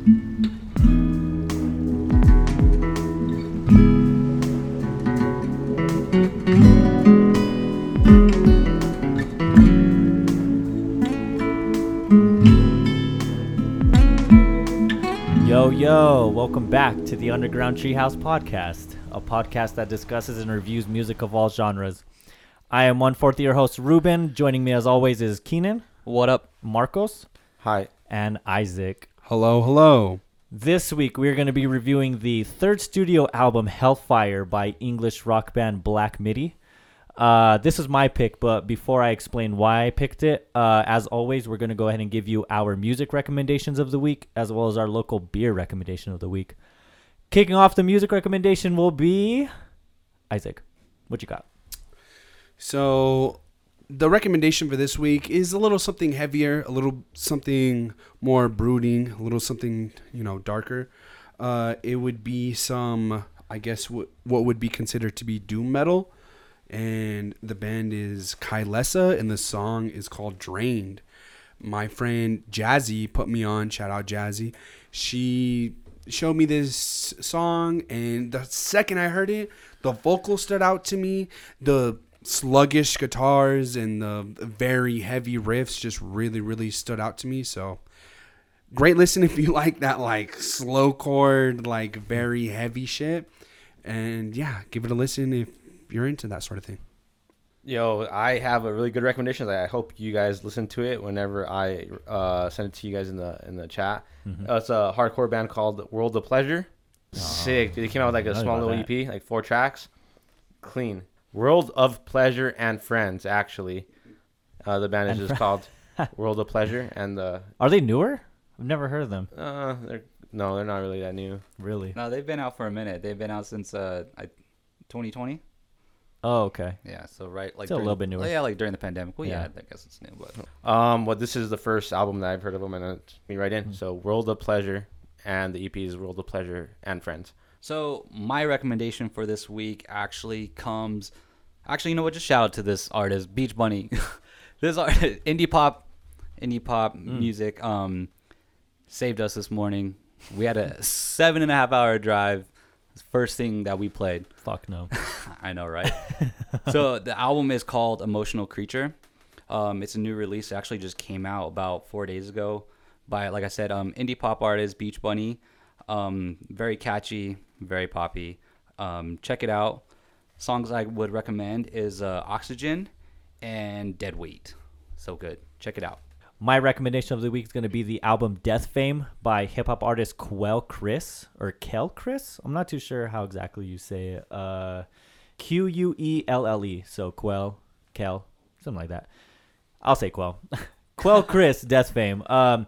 Yo, yo, welcome back to the Underground Treehouse Podcast, a podcast that discusses and reviews music of all genres. I am one fourth year host Ruben. Joining me as always is Keenan. What up? Marcos. Hi. And Isaac. Hello, hello. This week we're going to be reviewing the third studio album Hellfire by English rock band Black Midi. Uh, this is my pick, but before I explain why I picked it, uh, as always, we're going to go ahead and give you our music recommendations of the week as well as our local beer recommendation of the week. Kicking off the music recommendation will be Isaac. What you got? So, the recommendation for this week is a little something heavier, a little something more brooding, a little something, you know, darker. Uh, it would be some, I guess, what would be considered to be doom metal. And the band is Kylesa, and the song is called Drained. My friend Jazzy put me on. Shout out Jazzy. She showed me this song, and the second I heard it, the vocal stood out to me. The sluggish guitars and the very heavy riffs just really, really stood out to me. So great listen if you like that like slow chord, like very heavy shit. And yeah, give it a listen if you're into that sort of thing. Yo, I have a really good recommendation. I hope you guys listen to it whenever I uh, send it to you guys in the in the chat. Uh, it's a hardcore band called World of Pleasure. Sick. They came out with like a small little that. EP, like four tracks. Clean. World of Pleasure and Friends. Actually, uh, the band is And just called World of Pleasure, and the Are they newer? I've never heard of them. uh, they're no, they're not really that new. Really? No, they've been out for a minute. They've been out since uh, 2020. Oh, okay. Yeah, so right like Still a little bit newer. Yeah, like during the pandemic. Well, yeah, Yeah. I guess it's new, but Um, well, this is the first album that I've heard of them, and it's me right Mm-hmm. in. So, World of Pleasure, and the EP is World of Pleasure and Friends. So my recommendation for this week actually comes. Actually, you know what? Just shout out to this artist, Beach Bunny. this art, indie pop, indie pop Mm. music. Um, saved us this morning. We had a seven and a half hour drive. First thing that we played. Fuck no. I know, right? so the album is called Emotional Creature. Um, it's a new release. It actually just came out about four days ago by, like I said, um, indie pop artist Beach Bunny. Um, very catchy, very poppy. Um, check it out. Songs I would recommend is uh, Oxygen and Dead Weight. So good. Check it out. My recommendation of the week is going to be the album Death Fame by hip hop artist Quell Chris or Kel Chris. I'm not too sure how exactly you say it. Uh, Q U E L L E. So Quell, Kel, something like that. I'll say Quell. Quell Chris, Death Fame. Um,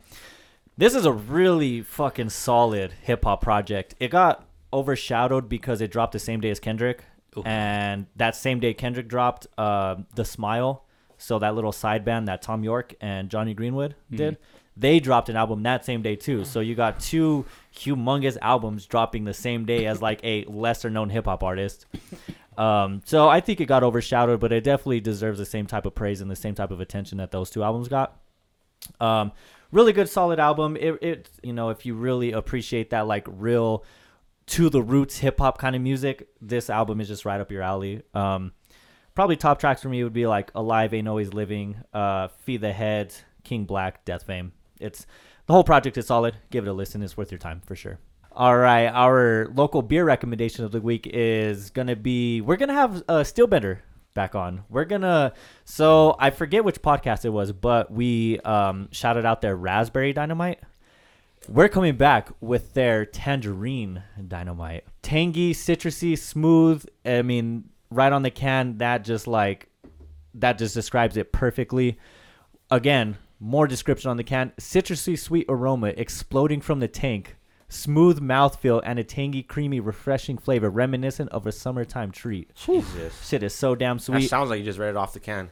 this is a really fucking solid hip hop project. It got overshadowed because it dropped the same day as Kendrick, Ooh. and that same day Kendrick dropped uh, the Smile. So that little side band that Thom Yorke and Jonny Greenwood did, they dropped an album that same day too. So you got two humongous albums dropping the same day as like a lesser known hip hop artist. Um, so I think it got overshadowed, but it definitely deserves the same type of praise and the same type of attention that those two albums got. Um, really good, solid album. It, it, you know, if you really appreciate that, like real to the roots hip hop kind of music, this album is just right up your alley. Um, probably top tracks for me would be like Alive Ain't Always Living, uh, Feed the Head, King Black, Death Fame. It's the whole project is solid. Give it a listen. It's worth your time for sure. All right, our local beer recommendation of the week is gonna be we're gonna have uh, Steelbender back on. We're gonna so I forget which podcast it was, but we um, shouted out their raspberry dynamite. We're coming back with their tangerine dynamite. Tangy, citrusy, smooth. I mean, right on the can, that just like that just describes it perfectly. Again, more description on the can. Citrusy sweet aroma exploding from the tank. Smooth mouthfeel and a tangy, creamy, refreshing flavor reminiscent of a summertime treat. Jesus. Shit is so damn sweet. That sweet. sounds like you just read it off the can.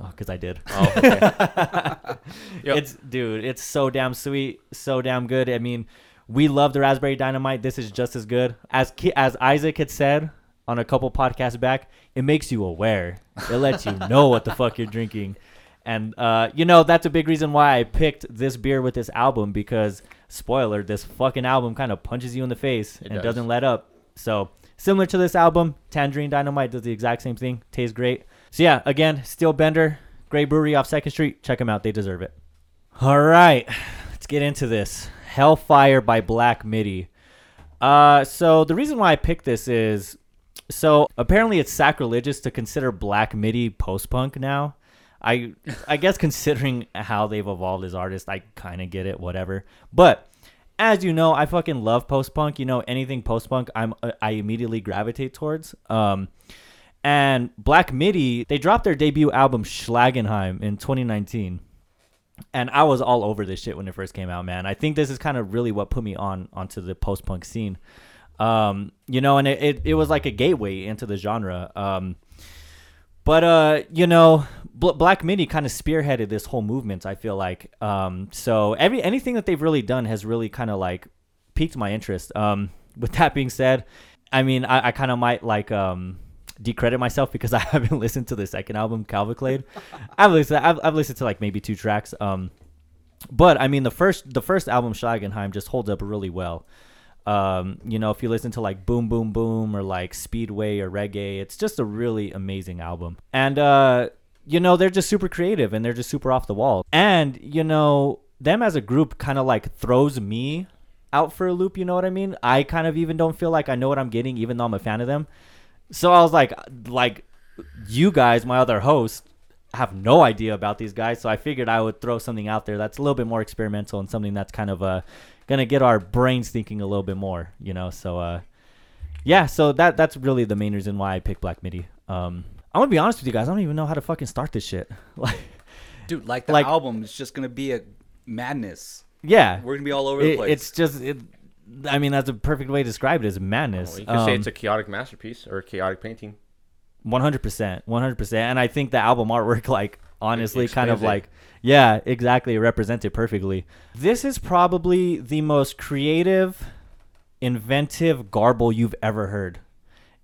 Oh, because I did. Oh, okay. Yep. It's dude, it's so damn sweet, so damn good. I mean, we love the raspberry dynamite. This is just as good as as Isaac had said on a couple podcasts back. It makes you aware. It lets you know what the fuck you're drinking, And uh, you know that's a big reason why I picked this beer with this album because spoiler, this fucking album kind of punches you in the face It and does. doesn't let up. So similar to this album, Tangerine Dynamite does the exact same thing. Tastes great. So yeah, again, Steel Bender, great brewery off Second Street. Check them out; they deserve it. All right, let's get into this. Hellfire by Black Midi. Uh, so the reason why I picked this is so apparently it's sacrilegious to consider Black Midi post punk now. I I guess considering how they've evolved as artists, I kind of get it, whatever. But as you know, I fucking love post punk. You know, anything post punk, I'm uh, I immediately gravitate towards. Um, and Black Midi, they dropped their debut album Schlagenheim in 2019 and I was all over this shit when it first came out, man. I think this is kind of really what put me on onto the post punk scene. Um, you know, and it, it, it was like a gateway into the genre. Um, but uh, you know, Bl- Black Midi kind of spearheaded this whole movement. I feel like um, so every anything that they've really done has really kind of like piqued my interest. Um, with that being said, I mean, I, I kind of might like um decredit myself because I haven't listened to the second album, Calvaclade. I've listened, I've, I've listened to like maybe two tracks. Um, but I mean, the first the first album, Schlagenheim, just holds up really well. Um, you know, if you listen to like Boom Boom Boom or like Speedway or Reggae, it's just a really amazing album. And uh, you know, they're just super creative and they're just super off the wall. And you know, them as a group kind of like throws me out for a loop. You know what I mean? I kind of even don't feel like I know what I'm getting, even though I'm a fan of them. So I was like, like you guys, my other host, have no idea about these guys. So I figured I would throw something out there that's a little bit more experimental and something that's kind of uh gonna get our brains thinking a little bit more, you know. So uh, yeah. So that that's really the main reason why I picked Black Midi. Um, I'm gonna be honest with you guys. I don't even know how to fucking start this shit. Like, Dude, like the Like- album is just gonna be a madness. yeah, We're gonna be all over the place. it's just it. I mean, that's a perfect way to describe it. Is madness. Well, you could say Um, it's a chaotic masterpiece or a chaotic painting. One hundred percent, one hundred percent, and I think the album artwork, like honestly, kind of it. like, yeah, exactly, represents it perfectly. This is probably the most creative, inventive garble you've ever heard.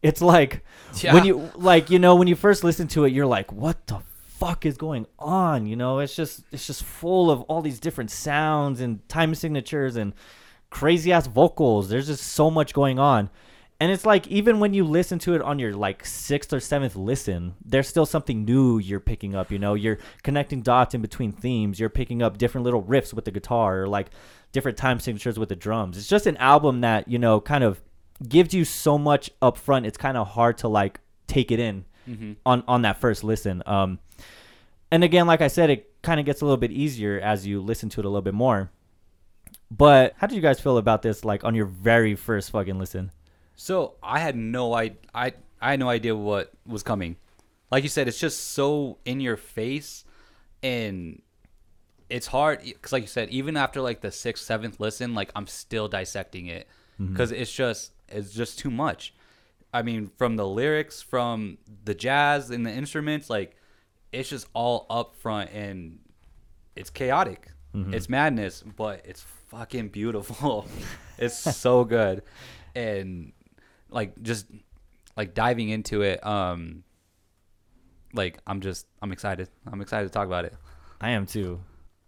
It's like Yeah. when you like, you know, when you first listen to it, you're like, what the fuck is going on? You know, it's just it's just full of all these different sounds and time signatures and crazy ass vocals. There's just so much going on. And it's like even when you listen to it on your like sixth or seventh listen, there's still something new you're picking up. You know, you're connecting dots in between themes. You're picking up different little riffs with the guitar or like different time signatures with the drums. It's just an album that you know kind of gives you so much up front. It's kind of hard to like take it in on on that first listen. Um, and again, like I said, it kind of gets a little bit easier as you listen to it a little bit more. But how did you guys feel about this? Like on your very first fucking listen? So I had no I I I had no idea what was coming. Like you said, it's just so in your face, and it's hard because, like you said, even after like the sixth, seventh listen, like I'm still dissecting it mm-hmm. because it's just it's just too much. I mean, from the lyrics, from the jazz and the instruments, like it's just all up front and it's chaotic. Mm-hmm. It's madness, but it's fucking beautiful. it's so good. And like just like diving into it, um like I'm just I'm excited. I'm excited to talk about it. I am too.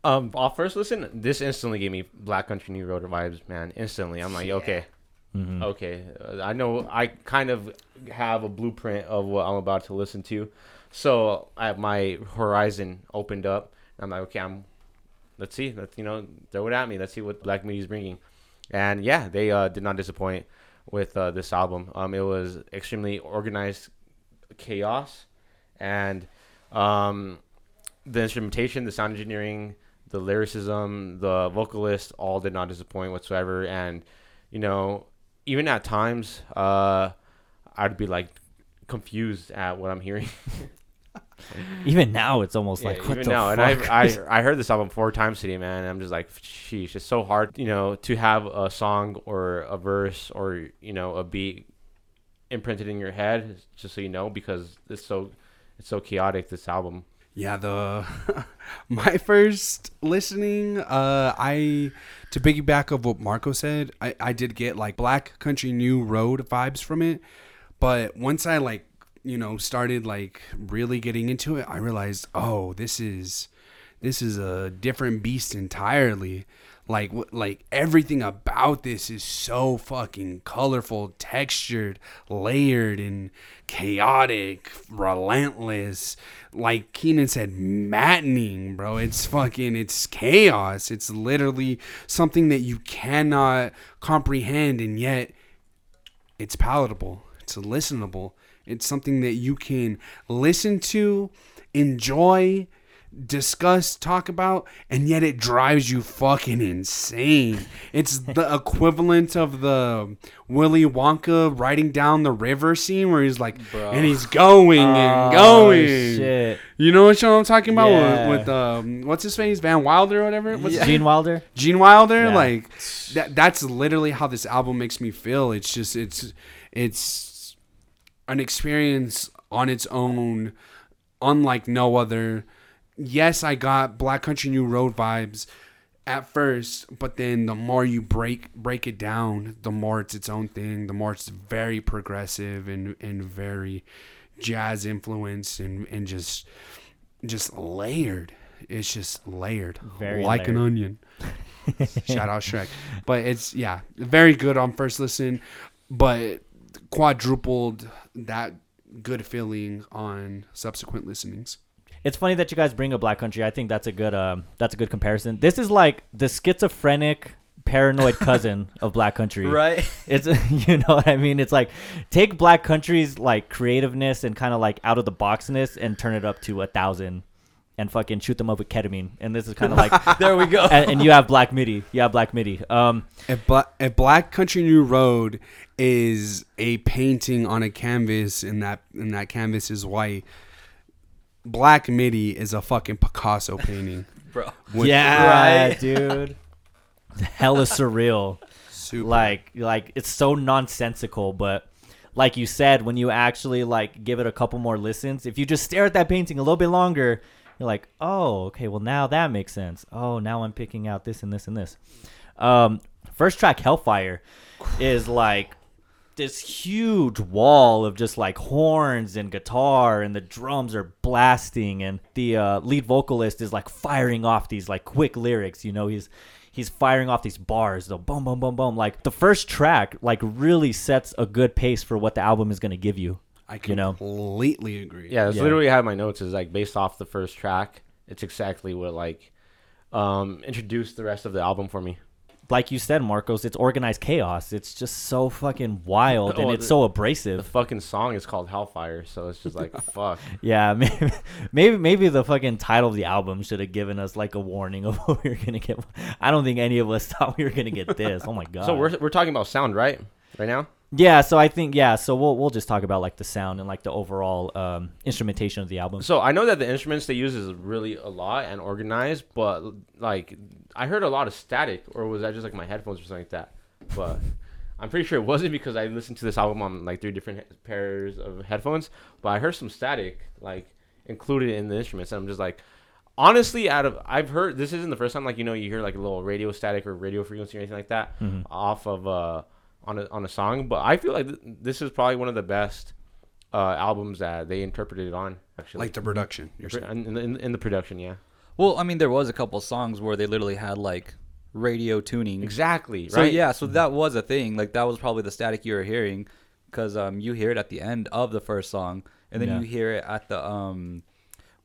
Um, off first listen, this instantly gave me Black Country New Road vibes, man. Instantly, I'm like, okay, Mm-hmm. okay. Uh, I know I kind of have a blueprint of what I'm about to listen to, so I have my horizon opened up. I'm like, okay, I'm. Let's see. Let's you know throw it at me. Let's see what Black Midi is bringing, and yeah, they uh, did not disappoint with uh, this album. Um, it was extremely organized chaos, and um, the instrumentation, the sound engineering, the lyricism, the vocalist all did not disappoint whatsoever. And you know, even at times, uh, I'd be like confused at what I'm hearing. Even now, it's almost Yeah, like what even the now, fuck? and I I I heard this album four times today, man. And I'm just like, sheesh, it's so hard, you know, to have a song or a verse or you know a beat imprinted in your head, just so you know, because it's so it's so chaotic. This album. Yeah, the my first listening, uh, I to piggyback of what Marco said, I, I did get like Black Country New Road vibes from it, but once I like you know, started like really getting into it, I realized, oh, this is this is a different beast entirely. Like like everything about this is so fucking colorful, textured, layered, and chaotic, relentless. Like Keenan said, maddening, bro. It's fucking it's chaos. It's literally something that you cannot comprehend, and yet it's palatable. It's listenable. It's something that you can listen to, enjoy, discuss, talk about, and yet it drives you fucking insane. It's the equivalent of the Willy Wonka riding down the river scene where he's like, and he's going and Oh, going. shit. You know what I'm talking about Yeah. with, with um, what's his face, Van Wilder or whatever. What's his Gene Wilder. Gene Wilder, Yeah. like that. That's literally how this album makes me feel. It's just it's it's an experience on its own, unlike no other. Yes, I got Black Country New Road vibes at first, but then the more you break break it down, the more it's its own thing. The more it's very progressive and and very jazz influenced and and just just layered. It's just layered, Very like an onion. Shout out Shrek. But it's yeah, very good on first listen, but quadrupled that good feeling on subsequent listenings. It's funny that you guys bring up Black Country. I think that's a good um that's a good comparison. This is like the schizophrenic paranoid cousin of Black Country. Right. It's you know what I mean? It's like take Black Country's like creativeness and kind of like out of the boxness and turn it up to a thousand and fucking shoot them up with ketamine. And this is kind of like there we go. and, and you have Black Midi. You have Black Midi. Um If, Bla- if Black Country New Road is a painting on a canvas and that and that canvas is white, Black Midi is a fucking Picasso painting. Bro. With- yeah, Right. dude. Hella surreal. Super. like like it's so nonsensical but like you said when you actually like give it a couple more listens if you just stare at that painting a little bit longer you're like oh okay well now that makes sense. Oh now i'm picking out this and this and this. Um first track hellfire is like this huge wall of just like horns and guitar and the drums are blasting and the uh, lead vocalist is like firing off these like quick lyrics you know? He's he's firing off these bars the boom boom boom boom. Like the first track like really sets a good pace for what the album is going to give you I you know completely agree. Yeah, that's Yeah. literally how my notes is like based off the first track. It's exactly what like um introduced the rest of the album for me. like you said marcos it's organized chaos it's just so fucking wild and Oh, it's the- so The abrasive fucking song is called Hellfire, so it's just like fuck. Yeah, maybe, maybe maybe the fucking title of the album should have given us like a warning of what we were gonna get. I don't think any of us thought we were gonna get this. Oh my god. So we're we're talking about sound, right? Right now? Yeah. So I think yeah. So we'll we'll just talk about like the sound and like the overall um, instrumentation of the album. So I know that the instruments they use is really a lot and organized, but like I heard a lot of static, or was that just like my headphones or something like that? But I'm pretty sure it wasn't because I listened to this album on like three different he- pairs of headphones. But I heard some static like included in the instruments, and I'm just like, honestly, out of I've heard this isn't the first time like you know you hear like a little radio static or radio frequency or anything like that Mhm. off of uh on a on a song, but I feel like th- this is probably one of the best uh albums that they interpreted it on actually Like the production. You're saying. in, in, in the production, yeah. Well, I mean, there was a couple songs where they literally had like radio tuning. Exactly. So right. yeah, so that was a thing. Like that was probably the static you were hearing, because um you hear it at the end of the first song, and then Yeah. you hear it at the um,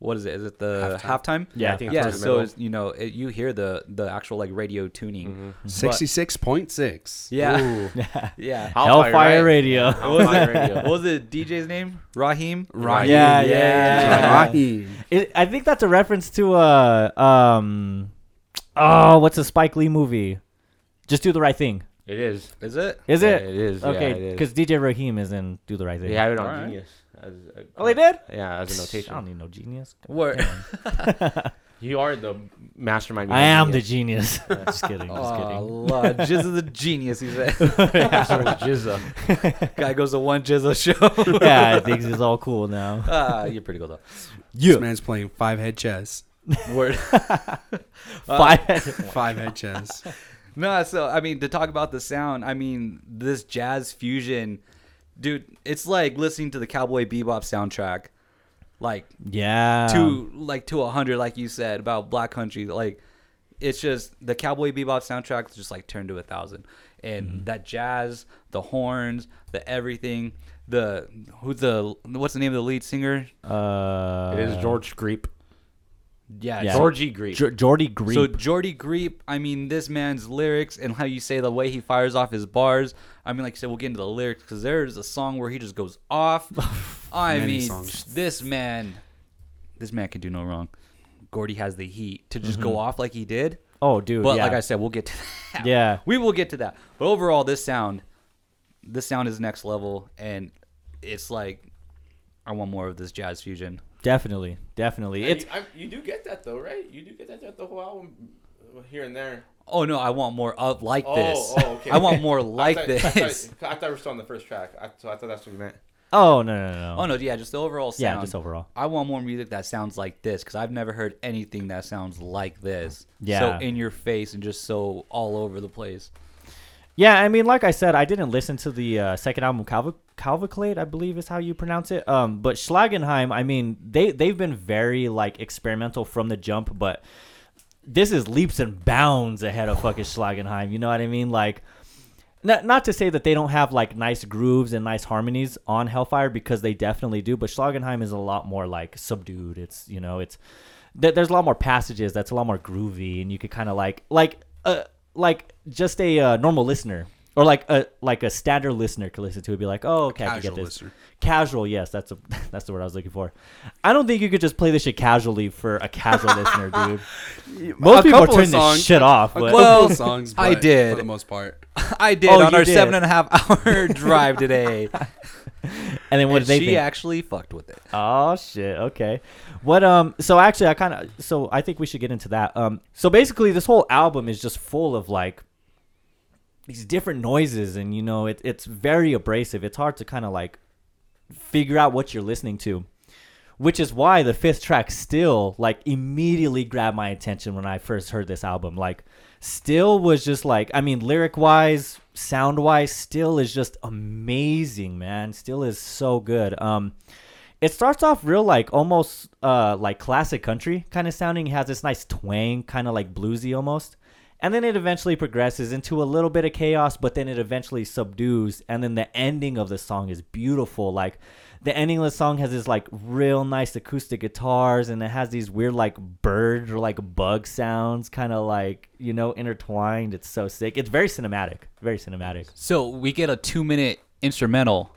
what is it? Is it the halftime? Yeah, I think Yeah. towards the So it's, you know it, you hear the the actual like radio tuning. Mhm. Sixty-six point six. Yeah. Yeah. Hellfire right? Radio. Hellfire Radio. what was the DJ's name? Raheem. Raheem. Yeah, yeah, Yeah. yeah. Raheem. It, I think that's a reference to uh um oh what's a Spike Lee movie? Just do the right thing. It is. Is it? Is Yeah, it? it is, Okay, it is. because DJ Raheem is in Do the Right Thing. They have it on Alright. Genius. As a, Oh, they did. Yeah, as a notation. I don't need no genius. What? You are the mastermind. I am behind the genius. just kidding. Just Oh, kidding. Lord. Jizz is a genius, he said. Genius. So Jizza. Guy goes to one Jizza show. yeah, I think it's all cool now. ah, you're pretty cool though. This man's playing five head chess. Word. Five. Five head chess. no, so I mean to talk about the sound, I mean this jazz fusion dude, it's like listening to the Cowboy Bebop soundtrack, like Yeah. to like to a hundred, like you said about Black Country. Like it's just the Cowboy Bebop soundtrack just like turned to a thousand, and Mm-hmm. that jazz, the horns, the everything, the who's the what's the name of the lead singer? Uh, it is George Greep. Yeah, Yeah. Georgie Greep. J- Geordie Greep. So Geordie Greep, I mean, this man's lyrics and how you say the way he fires off his bars. I mean, like you said, we'll get into the lyrics because there's a song where he just goes off. I Many mean, songs. this man, this man can do no wrong. Gordy has the heat to just Mm-hmm. go off like he did. oh, dude. But yeah. like I said, we'll get to that. Yeah. we will get to that. But overall, this sound, this sound is next level, and it's like I want more of this jazz fusion. definitely, definitely. And It's you, I, you do get that though, right? You do get that throughout the whole album, uh, here and there. Oh no, I want more of like Oh, this. oh, okay. I want more like I thought, this. I thought, I thought we were still on the first track, I, so I thought that's what you meant. oh no no no. no. Oh no, yeah, just the overall sound. Yeah, just overall. I want more music that sounds like this because I've never heard anything that sounds like this. Yeah. So in your face and just so all over the place. Yeah, I mean, like I said, I didn't listen to the uh, second album, Calv- Calvaclade, I believe is how you pronounce it. Um, but Schlagenheim, I mean, they they've been very like experimental from the jump, but this is leaps and bounds ahead of fucking Schlagenheim. You know what I mean? Like, not not to say that they don't have like nice grooves and nice harmonies on Hellfire because they definitely do, but Schlagenheim is a lot more like subdued. It's you know, it's th- there's a lot more passages that's a lot more groovy, and you could kind of like like uh like just a uh, normal listener or like a like a standard listener could listen to it, be like, oh okay, I can get Casual this. listener. Casual, yes, that's a that's the word I was looking for. I don't think you could just play this shit casually for a casual listener, dude. Most A people are couple of turning this shit off, A but couple Well, of songs, I but did. for the most part. I did Oh, on you our did. seven and a half hour drive today. and then what and did they she think? actually fucked with it. Oh shit. Okay. What um so actually I kind of so I think we should get into that. Um so basically this whole album is just full of like these different noises and you know it, it's very abrasive. It's hard to kind of like figure out what you're listening to. Which is why the fifth track still like immediately grabbed my attention when I first heard this album. Like still was just like I mean lyric wise, sound wise, still is just amazing, man. Still is so good. Um it starts off real like almost uh like classic country kind of sounding. It has this nice twang, kind of like bluesy almost. And then it eventually progresses into a little bit of chaos, but then it eventually subdues. And then the ending of the song is beautiful. Like the ending of the song has this like real nice acoustic guitars, and it has these weird like bird or like bug sounds, kind of like you know intertwined. It's so sick. It's very cinematic, very cinematic. So we get a two minute instrumental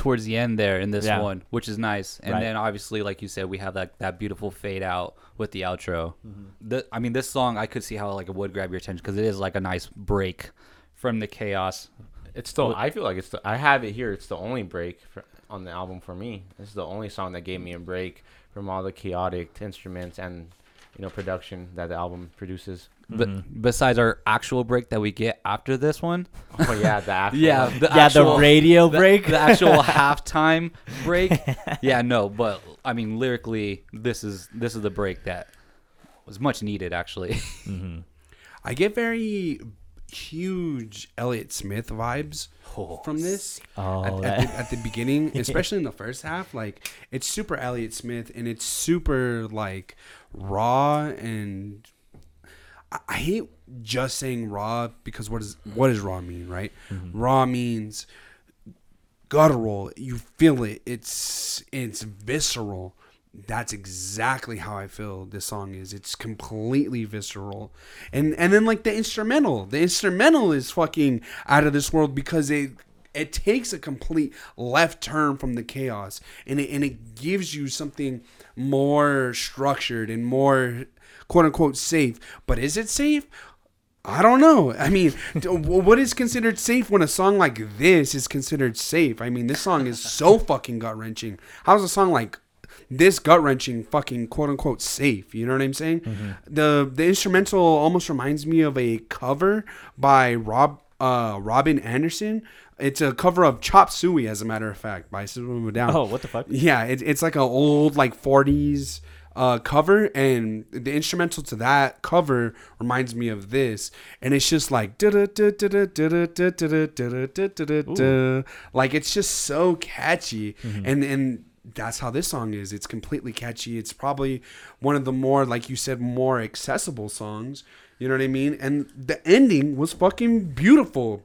towards the end there in this Yeah. one, which is nice. And Right. then obviously, like you said, we have that, that beautiful fade out with the outro. Mm-hmm. The, I mean, this song I could see how like it would grab your attention because it is like a nice break from the chaos. It's still. I feel like it's. The, I have it here. It's the only break for, on the album for me. This is the only song that gave me a break from all the chaotic instruments and you know production that the album produces. But Mm-hmm. besides our actual break that we get after this one, Oh yeah, the actual yeah, one. the yeah, actual, the radio the- break. the actual halftime break. Yeah, no, but I mean lyrically, this is this is the break that was much needed actually. I get very huge Elliott Smith vibes from this Oh, at, at, the, at the beginning, especially in the first half. Like it's super Elliott Smith and it's super like raw and I, I hate just saying raw because what does what does raw mean, right? Mm-hmm. Raw means guttural. You feel it. It's it's visceral. That's exactly how I feel this song is. It's completely visceral. And and then like the instrumental. The instrumental is fucking out of this world because it it takes a complete left turn from the chaos and it and it gives you something more structured and more quote unquote safe. But is it safe? I don't know. I mean, what is considered safe when a song like this is considered safe? I mean, this song is so fucking gut wrenching. How's a song like this gut wrenching fucking quote unquote safe? You know what I'm saying? The the instrumental almost reminds me of a cover by Rob uh, Robyn Anderson. It's a cover of Chop Suey, as a matter of fact, by System Down. Oh, what the fuck? Yeah, it, it's like an old like 40s uh, cover, and the instrumental to that cover reminds me of this, and it's just like like it's just so catchy, and and that's how this song is. It's completely catchy. It's probably one of the more, like you said, more accessible songs. You know what I mean? And the ending was fucking beautiful.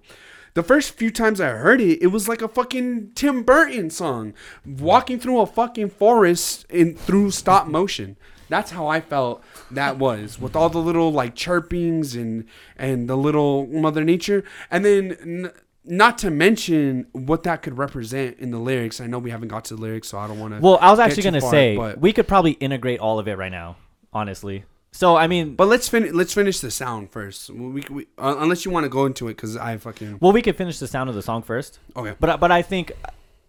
The first few times I heard it, it was like a fucking Tim Burton song, walking through a fucking forest in through stop motion. That's how I felt that was with all the little like chirpings and and the little Mother Nature, and then not to mention what that could represent in the lyrics. I know we haven't got to the lyrics, so I don't want to. Well, I was actually gonna say but, we could probably integrate all of it right now, honestly. So I mean, but let's finish. Let's finish the sound first. We, we uh, unless you want to go into it, because I fucking well, we could finish the sound of the song first. okay. But but I think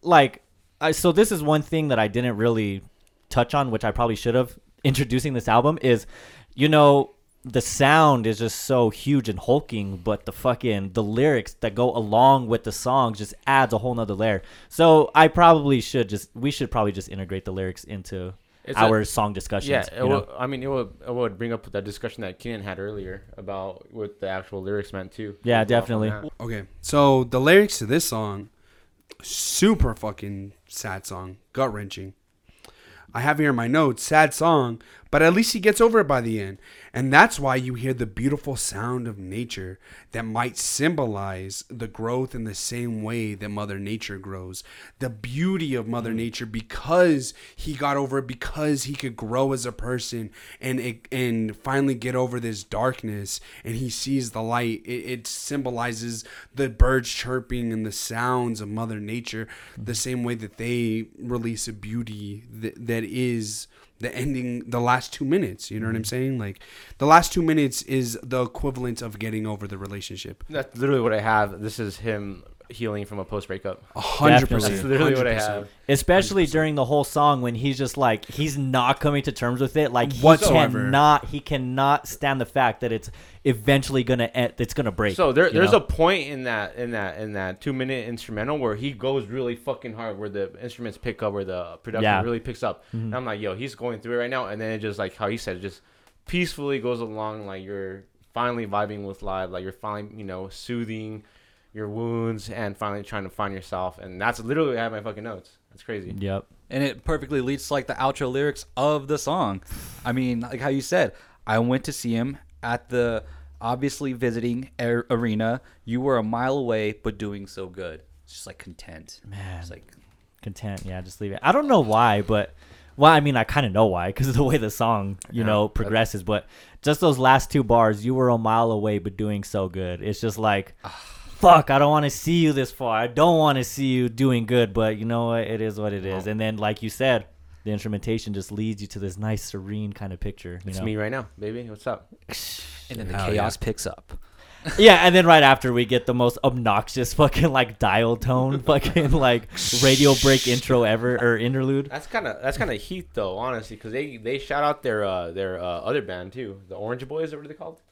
like I, so this is one thing that I didn't really touch on, which I probably should have introducing this album is, you know, the sound is just so huge and hulking, but the fucking the lyrics that go along with the song just adds a whole nother layer. So I probably should just we should probably just integrate the lyrics into It's our a- song discussions. Yeah, you know? would, I mean, it would, it would bring up that discussion that Keenan had earlier about what the actual lyrics meant too. Yeah, We'll go off on definitely. Okay, so the lyrics to this song, super fucking sad song, gut wrenching. I have here in my notes, sad song, but at least he gets over it by the end. And that's why you hear the beautiful sound of nature that might symbolize the growth in the same way that Mother Nature grows. The beauty of Mother mm. Nature because he got over it, because he could grow as a person and and finally get over this darkness and he sees the light. It, it symbolizes the birds chirping and the sounds of Mother Nature the mm-hmm. same way that they release a beauty that, that is the ending the last two minutes you know what i'm mm-hmm. saying? Like the last two minutes is the equivalent of getting over the relationship. That's literally what I have. This is him healing from a post breakup. a hundred percent. That's literally what I 100%. have. especially during the whole song when he's just like he's not coming to terms with it like he Whatsoever. cannot he cannot stand the fact that it's eventually gonna end it's gonna break So there, there's know? a point in that in that in that two minute instrumental where he goes really fucking hard, where the instruments pick up, where the production Yeah. really picks up. Mm-hmm. And I'm like, yo, he's going through it right now, and then it just like how he said, it just peacefully goes along, like you're finally vibing with live, like you're finally you know soothing your wounds and finally trying to find yourself, and that's literally what I have my fucking notes. That's crazy. yep and it perfectly leads to like the outro lyrics of the song. I mean, like how you said, I went to see him at the obviously visiting ar- arena. You were a mile away, but doing so good. It's just like content. Man. It's like content yeah just leave it i don't know why but well i mean i kind of know why because of the way the song you Yeah, know progresses but just those last two bars you were a mile away but doing so good it's just like ah. Fuck i don't want to see you this far i don't want to see you doing good but you know what it is what it is and then like you said the instrumentation just leads you to this nice serene kind of picture you It's know? me right now, baby. What's up? and then the Hell chaos picks up. yeah and then right after we get the most obnoxious fucking like dial tone fucking like radio break intro ever or interlude That's kind of that's kind of heat though, honestly, because they they shout out their uh their uh, other band too, the Orange Boys. Or what are they called?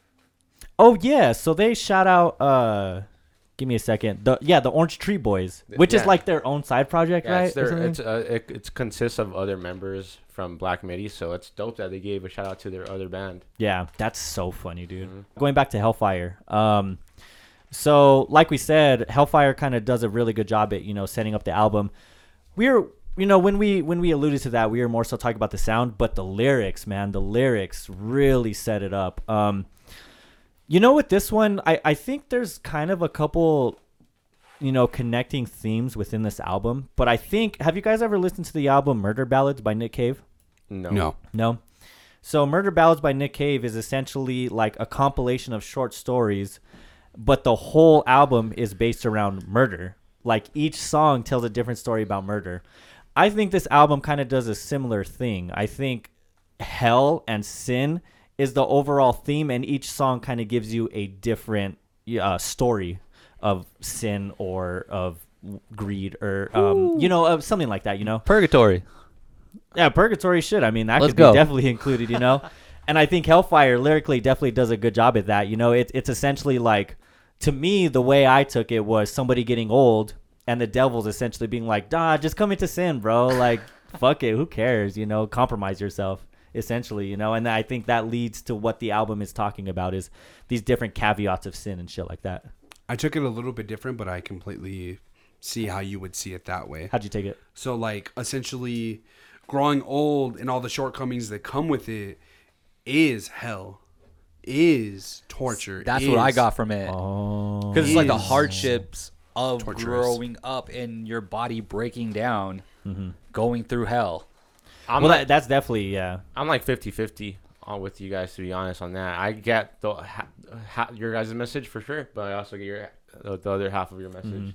Oh yeah, so they shout out. uh Give me a second. The yeah, the Orange Tree Boys, which is like their own side project, Yeah, right? it's their, it's uh, it, it consists of other members from Black Midi, so it's dope that they gave a shout out to their other band. yeah, that's so funny, dude. Mhm. Going back to Hellfire, um, so like we said, Hellfire kind of does a really good job at you know setting up the album. We're you know when we when we alluded to that, we were more so talking about the sound, but the lyrics, man, the lyrics really set it up. Um, you know, with this one, I I think there's kind of a couple you know, connecting themes within this album. But I think, have you guys ever listened to the album Murder Ballads by Nick Cave? No, no No. So Murder Ballads by Nick Cave is essentially like a compilation of short stories, but the whole album is based around murder. Like each song tells a different story about murder. I think this album kind of does a similar thing. I think hell and sin is the overall theme, and each song kind of gives you a different uh, story of sin or of greed or um, you know of something like that. You know, Purgatory. yeah, purgatory shit. I mean, that Let's could go. be definitely included, you know. and I think Hellfire lyrically definitely does a good job at that. You know, it, it's essentially like, to me, the way I took it was somebody getting old, and the devil's essentially being like, "Nah, just come into sin, bro. Like, fuck it, who cares? You know, compromise yourself." Essentially, you know. And I think that leads to what the album is talking about is these different caveats of sin and shit like that. I took it a little bit different, but I completely see how you would see it that way. How'd you take it? So like essentially growing old and all the shortcomings that come with it is hell. Is torture. That's what I got from it. Oh, Because it's like the hardships of torturous. growing up and your body breaking down, mm-hmm. going through hell. I'm well, like, that, that's definitely yeah. I'm like 50-50 on with you guys to be honest on that. I get the ha, ha, your guys' message for sure, but I also get your the, the other half of your message. Mm-hmm.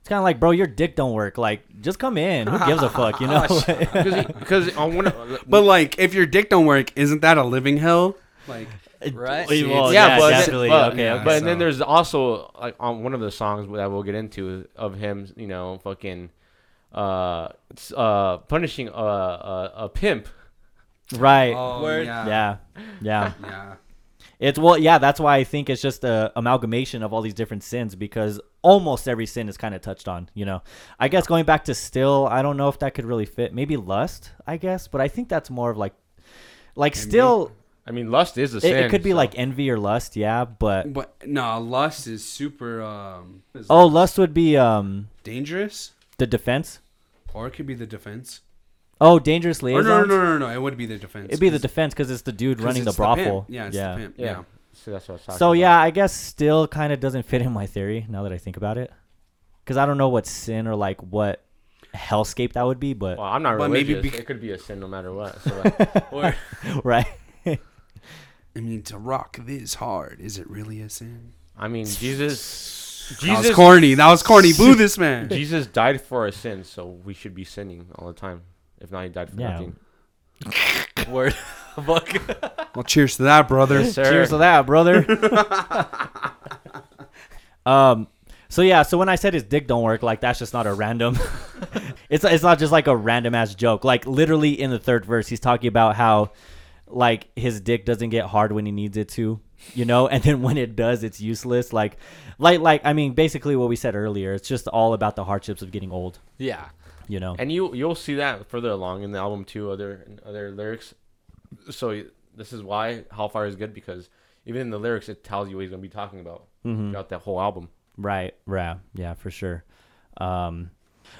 It's kind of like, bro, your dick don't work. Like, just come in. Who gives a fuck, you know? Oh, because because on one But like if your dick don't work, isn't that a living hell? Like Right? Well, yeah, yeah, but, definitely. but, okay, yeah, okay. but and then there's also like on one of the songs that we'll get into of him, you know, fucking uh s- uh punishing a a, a pimp. right. oh, Word. yeah. yeah, yeah. Yeah. It's well, yeah. That's why I think it's just a amalgamation of all these different sins because almost every sin is kind of touched on. You know, I guess going back to still, I don't know if that could really fit. Maybe lust, I guess, but I think that's more of like, like still, I mean, lust is a it, sin. it could be so- like envy or lust, yeah. But But no, lust is super um is oh, lust would be um dangerous. The defense. Or it could be the defense. Oh, dangerous Or liaisons. no, no, no, no, no. It would be the defense. It'd be the 'cause- defense because it's the dude 'cause running the it's pimp. brothel. Yeah, it's yeah. the pimp. yeah. Yeah. So that's what I was talking So about. yeah, I guess still kind of doesn't fit in my theory now that I think about it, because I don't know what sin or like what hellscape that would be, but Well, I'm not But maybe religious. bec- it could be a sin no matter what. So like, Or right. I mean, to rock this hard, is it really a sin? I mean, Jesus, That was Jesus, corny. That was corny. Boo this man. Jesus died for our sins, so we should be sinning all the time. If not, he died for Yeah. nothing. word. Fuck. Well, cheers to that, brother. Yes, sir. Cheers to that, brother. um. So yeah, so when I said his dick don't work, like that's just not a random. it's it's not just like a random ass joke. Like literally in the third verse, he's talking about how, like his dick doesn't get hard when he needs it to, you know, and then when it does, it's useless. Like, like like I mean, basically what we said earlier. It's just all about the hardships of getting old, Yeah. you know. And you you'll see that further along in the album too. Other other lyrics. So this is why Hellfire is good because even in the lyrics it tells you what he's gonna be talking about Mhm. throughout that whole album. Right. Yeah. Yeah, for sure. Um,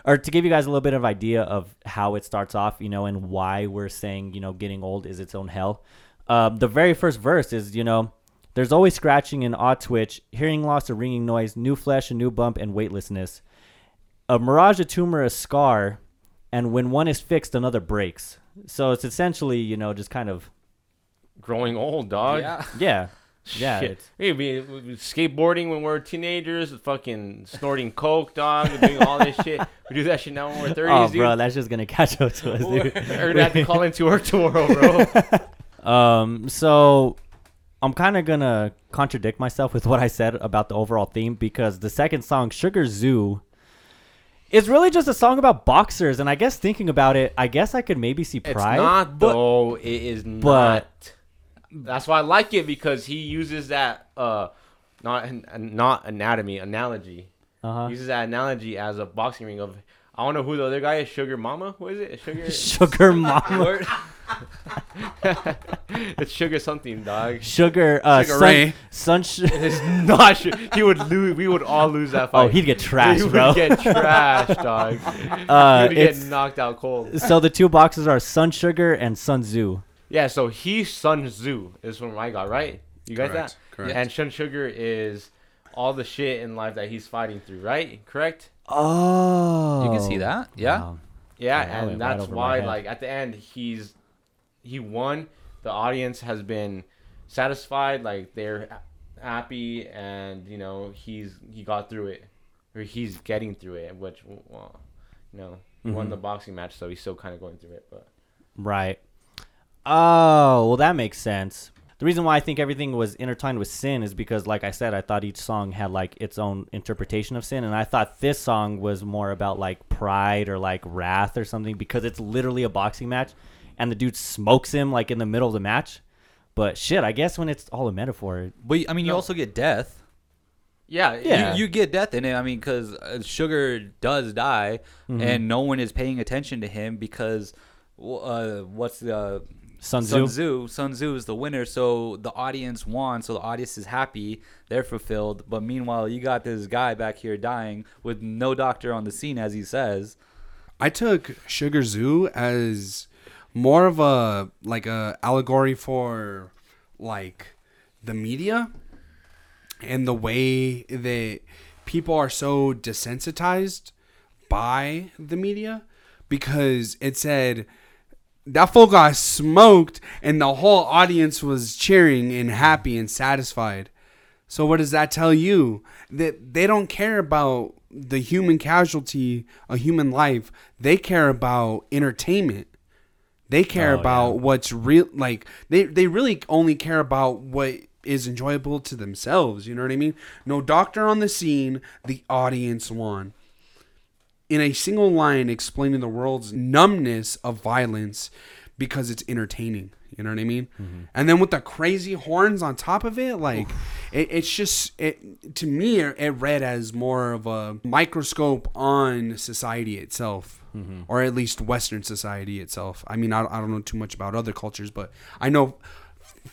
or to give you guys a little bit of idea of how it starts off, you know, and why we're saying, you know, getting old is its own hell. Um, the very first verse is, you know, there's always scratching and odd twitch, hearing loss, a ringing noise, new flesh, a new bump, and weightlessness. A mirage, a tumor, a scar, and when one is fixed, another breaks. So it's essentially, you know, just kind of, Growing old, dog. Yeah. yeah, yeah. Shit. It's, We be we- skateboarding when we're teenagers, fucking snorting coke, dog, and doing all this shit. We do that shit now when we're thirties, oh, dude. bro, that's just gonna catch up to us, dude. We're gonna have to call into work tomorrow, bro. Um, so I'm kind of gonna contradict myself with what I said about the overall theme because the second song, Sugar Tzu, is really just a song about boxers, and I guess thinking about it, I guess I could maybe see It's pride. not but though. It is not. but- That's why I like it because he uses that uh, not not anatomy analogy. uh-huh. He uses that analogy as a boxing ring of. I don't know who the other guy is. Sugar Mama. Who is it? Sugar. Sugar Mama, it's Sugar something, dog. Sugar, uh, Sugar sun, Ray. sun. Sh- It's not. Su- He would lose. We would all lose that fight. oh, he'd get trashed, bro. he trashed, would get trashed, dog. Uh, he would get knocked out cold. so the two boxes are Sun Sugar and Sun Tzu. Yeah, so he Sun Tzu is from I got right. You got Correct, that? correct. And Shun Sugar is all the shit in life that he's fighting through, right? Correct? Oh, You can see that. Yeah. Wow. Yeah, Yeah, and that's over my why like at the end he's he won. The audience has been satisfied, like they're happy and you know, he's he got through it. Or he's getting through it, which well, you know, he won mm-hmm. the boxing match, so he's still kind of going through it, but Right. Oh, well, that makes sense. The reason why I think everything was intertwined with sin is because, like I said, I thought each song had like its own interpretation of sin, and I thought this song was more about like pride or like wrath or something because it's literally a boxing match, and the dude smokes him like in the middle of the match. But shit, I guess when it's all a metaphor, But I mean, you No. also get death. yeah, Yeah. You, you get death in it. I mean, because uh, Sugar does die, Mhm. and no one is paying attention to him because, uh, what's the Sun Sun Tzu. Tzu, Sun Tzu is the winner, so the audience won, so the audience is happy, they're fulfilled. But meanwhile, you got this guy back here dying with no doctor on the scene, as he says. I took Sugar Tzu as more of a like a allegory for like the media and the way that people are so desensitized by the media because it said that fool got smoked and the whole audience was cheering and happy and satisfied. So what does that tell you? That they don't care about the human casualty, a human life. They care about entertainment. They care Oh, about yeah. what's real like they they really only care about what is enjoyable to themselves, you know what I mean? No doctor on the scene, the audience won in a single line explaining the world's numbness of violence because it's entertaining. You know what I mean? Mm-hmm. And then with the crazy horns on top of it, like it, it's just it to me it, it read as more of a microscope on society itself, mm-hmm. or at least Western society itself. I mean, I, I don't know too much about other cultures, but I know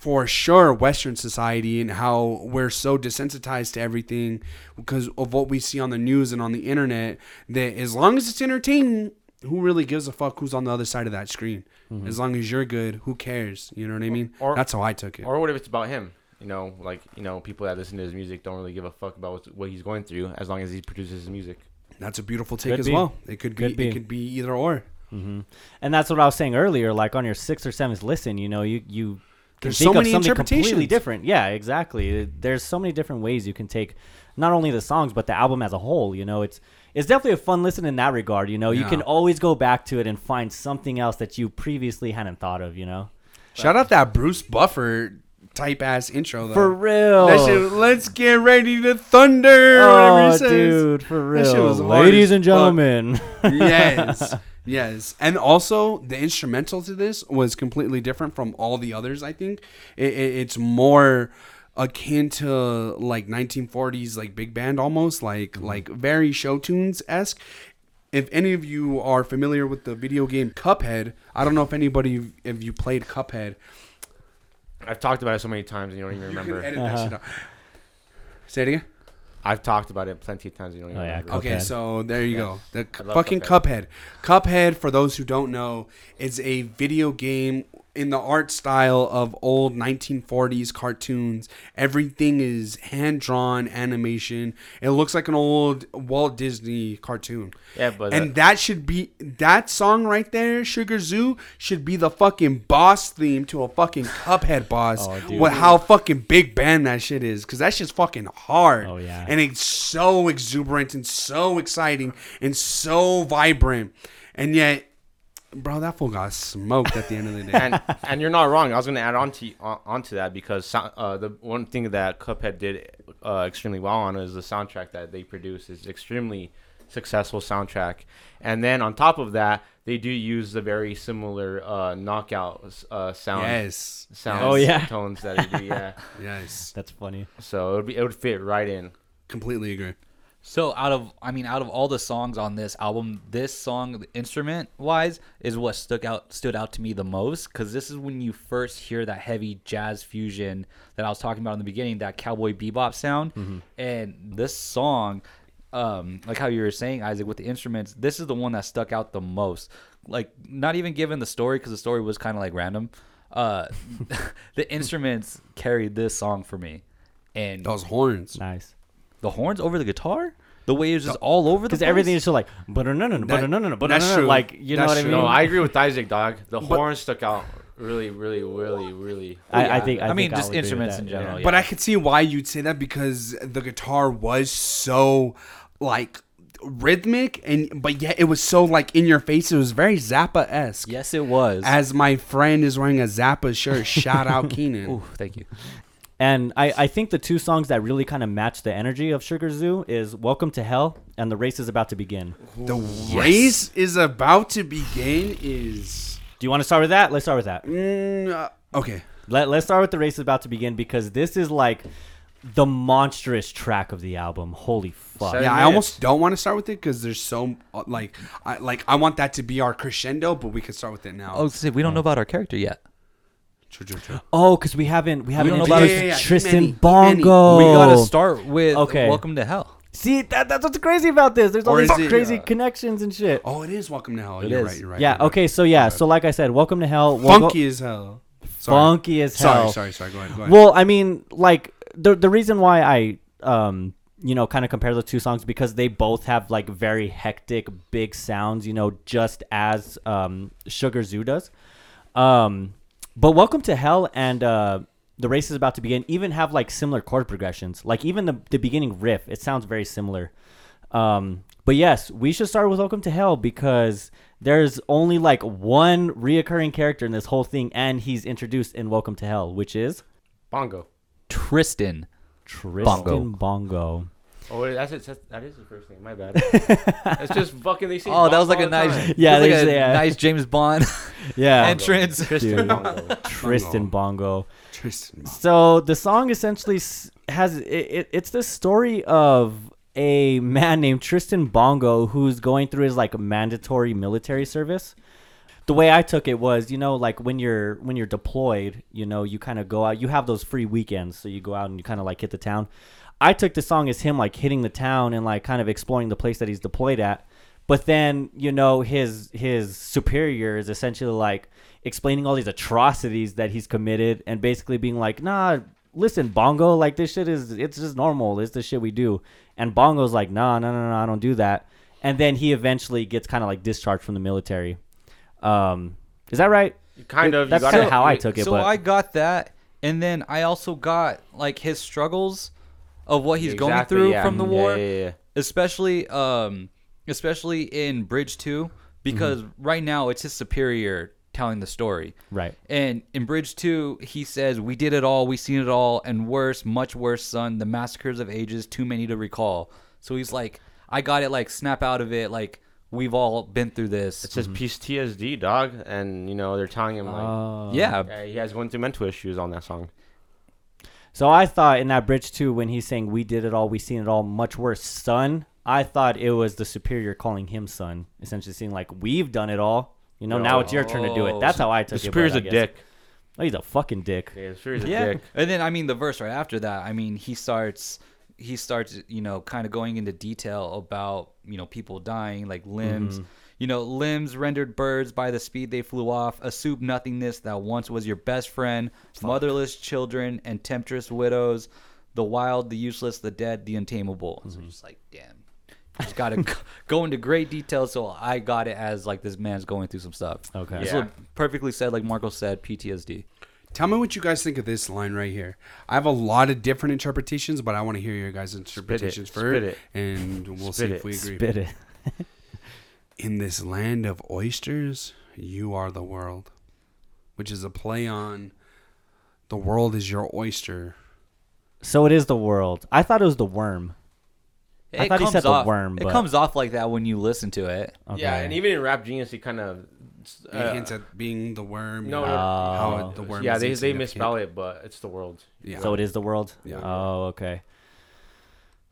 for sure Western society and how we're so desensitized to everything because of what we see on the news and on the internet that as long as it's entertaining, who really gives a fuck who's on the other side of that screen? As long as you're good, who cares? You know what I mean? Or- That's how I took it. Or what if it's about him? You know, like you know, people that listen to his music don't really give a fuck about what's, what he's going through as long as he produces his music. That's a beautiful take Could as be. well. It could be, Could be. It could be either or. hmm And that's what I was saying earlier. Like on your sixth or seventh listen, you know, you you can There's so many something completely interpretations. different. Yeah, exactly. There's so many different ways you can take not only the songs but the album as a whole. You know, it's it's definitely a fun listen in that regard. You know, you can always go back to it and find something else that you previously hadn't thought of. You know, Shout out that Bruce Buffer type ass intro though. for real. That shit, let's get ready to thunder. oh, whatever he oh, says. dude, for real. Ladies and gentlemen. yes, yes, and also the instrumental to this was completely different from all the others. I think it, it, it's more akin to like 1940s like big band almost like Mm-hmm. like very show tunes esque. If any of you are familiar with the video game Cuphead, I don't know if anybody if you played Cuphead. I've talked about it so many times and you don't even You remember. can edit Uh-huh. shit out. Say it again. I've talked about it plenty of times you don't even Oh, yeah, remember. Okay, Cuphead. so there you Yeah. go. The I fucking Cuphead. Cuphead. for those who don't know, is a video game in the art style of old 1940s cartoons. Everything is hand drawn animation. It looks like an old Walt Disney cartoon. Yeah, but and uh, that should be that song right there, Sugar Tzu, should be the fucking boss theme to a fucking Cuphead boss. Oh, dude. with how fucking big band that shit is, because that shit's fucking hard. Oh, yeah. and it's so exuberant and so exciting and so vibrant, and yet, bro, that fool got smoked at the end of the day. and and you're not wrong. I was going to add on to on, onto that because uh, the one thing that Cuphead did uh, extremely well on is the soundtrack that they produce is extremely successful soundtrack. And then on top of that, they do use the very similar uh, knockout uh, sound yes, sound Oh, yeah. tones that they do. Yeah, yes, That's funny. so it would be it would fit right in. completely agree. So out of I mean out of all the songs on this album, this song instrument wise is what stuck out stood out to me the most cuz this is when you first hear that heavy jazz fusion that I was talking about in the beginning, that cowboy bebop sound. And this song um like how you were saying Isaac with the instruments, this is the one that stuck out the most. Like not even given the story cuz the story was kind of like random. Uh the instruments carried this song for me. And Those horns. Nice. The horns over the guitar? The way it's just all over the Because place? everything is so like, but no, no, no, but no, no, no, but that's no, true. like you know That's what I true. mean. No, I agree with Isaac, dog. The horns stuck out really, really, really, really. I, I think. I, I mean, think just I'll agree with instruments that, in general, yeah. yeah. But I could see why you'd say that because the guitar was so like rhythmic and but yet it was so like in your face. It was very Zappa esque. Yes, it was. As my friend is wearing a Zappa shirt, shout out Keenan. Ooh, thank you. And I, I think the two songs that really kind of match the energy of Sugar Tzu is "Welcome to Hell" and "The Race Is About to Begin." The race is about to begin. Is Do you want to start with that? Let's start with that. mm, uh, okay. Let, let's start with "The Race Is About to Begin" because this is like the monstrous track of the album. Holy fuck! Seven Yeah, I almost don't want to start with it because there's so uh, like I like I want that to be our crescendo, but we can start with it now. Oh, see, we don't know about our character yet. True, true, true. Oh, because we haven't we haven't don't know introduced it. Yeah, yeah, yeah. Tristan E-Many, E-Many. Bongo. we gotta start with Okay. Welcome to Hell. See that that's what's crazy about this. There's all Or these is it, crazy uh, connections and shit. Oh, it is Welcome to Hell. It you're is. right. You're right. yeah. you're right. Okay. So yeah. So like I said, welcome to hell. We'll go- Funky as hell. Sorry. funky as hell. Sorry, sorry, sorry. Go ahead. Go ahead. Well, I mean, like the the reason why I um you know kind of compare the two songs because they both have like very hectic big sounds. You know, just as um Sugar Tzu does. Um, but Welcome to Hell and uh the race is about to begin even have like similar chord progressions. Like even the the beginning riff, it sounds very similar. Um, but yes, we should start with Welcome to Hell because there's only like one reoccurring character in this whole thing, and he's introduced in Welcome to Hell, which is Bongo. Tristan. Tristan Bongo. Oh, wait, that's it. That's, that is his first name. My bad. it's just fucking. They say. Oh, that was like a nice. Yeah, yeah, like there's- a yeah. Uh, nice James Bond Yeah, entrance. Tristan Dude. Bongo. Tristan Bongo. Tristan. Bongo. So the song essentially has it, it, it's the story of a man named Tristan Bongo who's going through his like mandatory military service. The way I took it was, you know, like when you're when you're deployed, you know, you kind of go out. You have those free weekends, so you go out and you kind of like hit the town. I took the song as him like hitting the town and like kind of exploring the place that he's deployed at. But then, you know, his his superior is essentially like explaining all these atrocities that he's committed and basically being like, "Nah, listen, Bongo, like this shit is it's just normal. It's the shit we do." And Bongo's like, "Nah, no, no, no, I don't do that." And then he eventually gets kind of like discharged from the military. Um, is that right? Kind of. you That's gotta- kinda how I took it, So but- I got that, and then I also got like his struggles of what he's going through yeah. from the war, Yeah, yeah, especially um, especially in Bridge Two, because right now it's his superior telling the story. Right. And in Bridge 2, he says, We did it all, we seen it all, and worse, much worse, son. The massacres of ages, too many to recall. So he's like, I got it, like, snap out of it, like, we've all been through this. It says PTSD, dog, and you know they're telling him like, Uh, yeah. yeah, he has went through mental issues on that song. So I thought in that bridge too, when he's saying "We did it all, we seen it all, much worse, son." I thought it was the superior calling him son, essentially saying like, "We've done it all." You know, now it's your turn to do it. Oh. That's how I The took it. superior's but a I dick. Oh, he's a fucking dick. Yeah, the superior's a yeah. dick. And then, I mean, the verse right after that, I mean, he starts. He starts, you know, kind of going into detail about, you know, people dying, like limbs, mm-hmm. You know, limbs rendered birds by the speed they flew off, a soup nothingness that once was your best friend, motherless children and temptress widows, the wild, the useless, the dead, the untamable. So mm-hmm. just like, damn, just got to go into great detail. So I got it as like this man's going through some stuff. Okay. This Yeah. was perfectly said, like Marco said, PTSD. Tell me what you guys think of this line right here. I have a lot of different interpretations, but I want to hear your guys' interpretations Spit first, it. and we'll Spit see it. if we agree. Spit it. In this land of oysters, you are the world, which is a play on the world is your oyster. So it is the world. I thought it was the worm. I It thought he comes said the off, worm, It comes off like that when you listen to it. Okay. Yeah, and even in Rap Genius, he kind of. It uh, hints at being the worm. no, no, Oh. how it- the worm. yeah, they they misspell it, but it's the world. Yeah. So it is the world. Yeah. Oh, okay.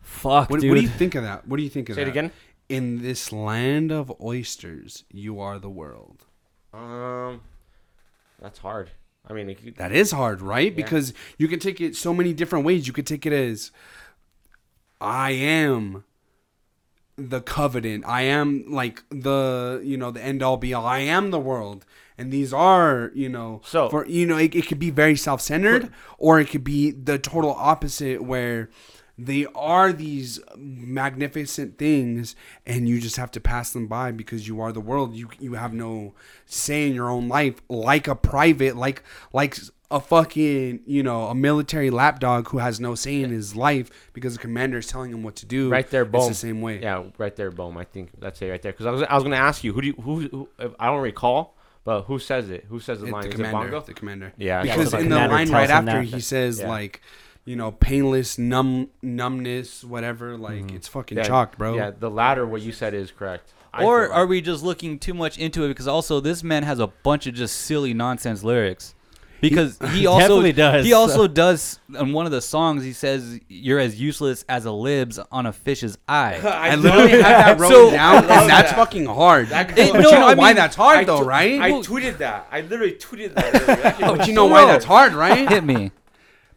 Fuck, What, dude. what do you think of that? What do you think of that? Say it again. In this land of oysters, you are the world. Um, that's hard. I mean, could- That is hard, right? Because you can take it so many different ways. You could take it as I am the covenant. I am like the, you know, the end all be all. I am the world. And these are, you know, So- for you know, it, it could be very self-centered or it could be the total opposite where they are these magnificent things and you just have to pass them by because you are the world you you have no say in your own life like a private like like a fucking you know a military lapdog who has no say in his life because the commander is telling him what to do right there, it's boom. the same way Yeah, right there, boom. I think that's it right there. Because I was I was gonna ask you who do you who, who I don't recall, but who says it? Who says the It- line? the commander the commander Yeah, Yeah, because the in the line right after that. he says Yeah. like you know painless numb numbness whatever like mm-hmm. it's fucking Yeah, chalked bro Yeah, the latter what you said is correct. I or like. are we just looking too much into it? Because also this man has a bunch of just silly nonsense lyrics. because he also does. He also does on one of the songs. He says, "You're as useless as a libs on a fish's eye." I literally have that wroten So- down, and that's that. fucking hard. That but goes- you know I why mean, that's hard I though, tw- right? I tweeted that. I literally tweeted that. That but you know so why that's hard, right? Hit me.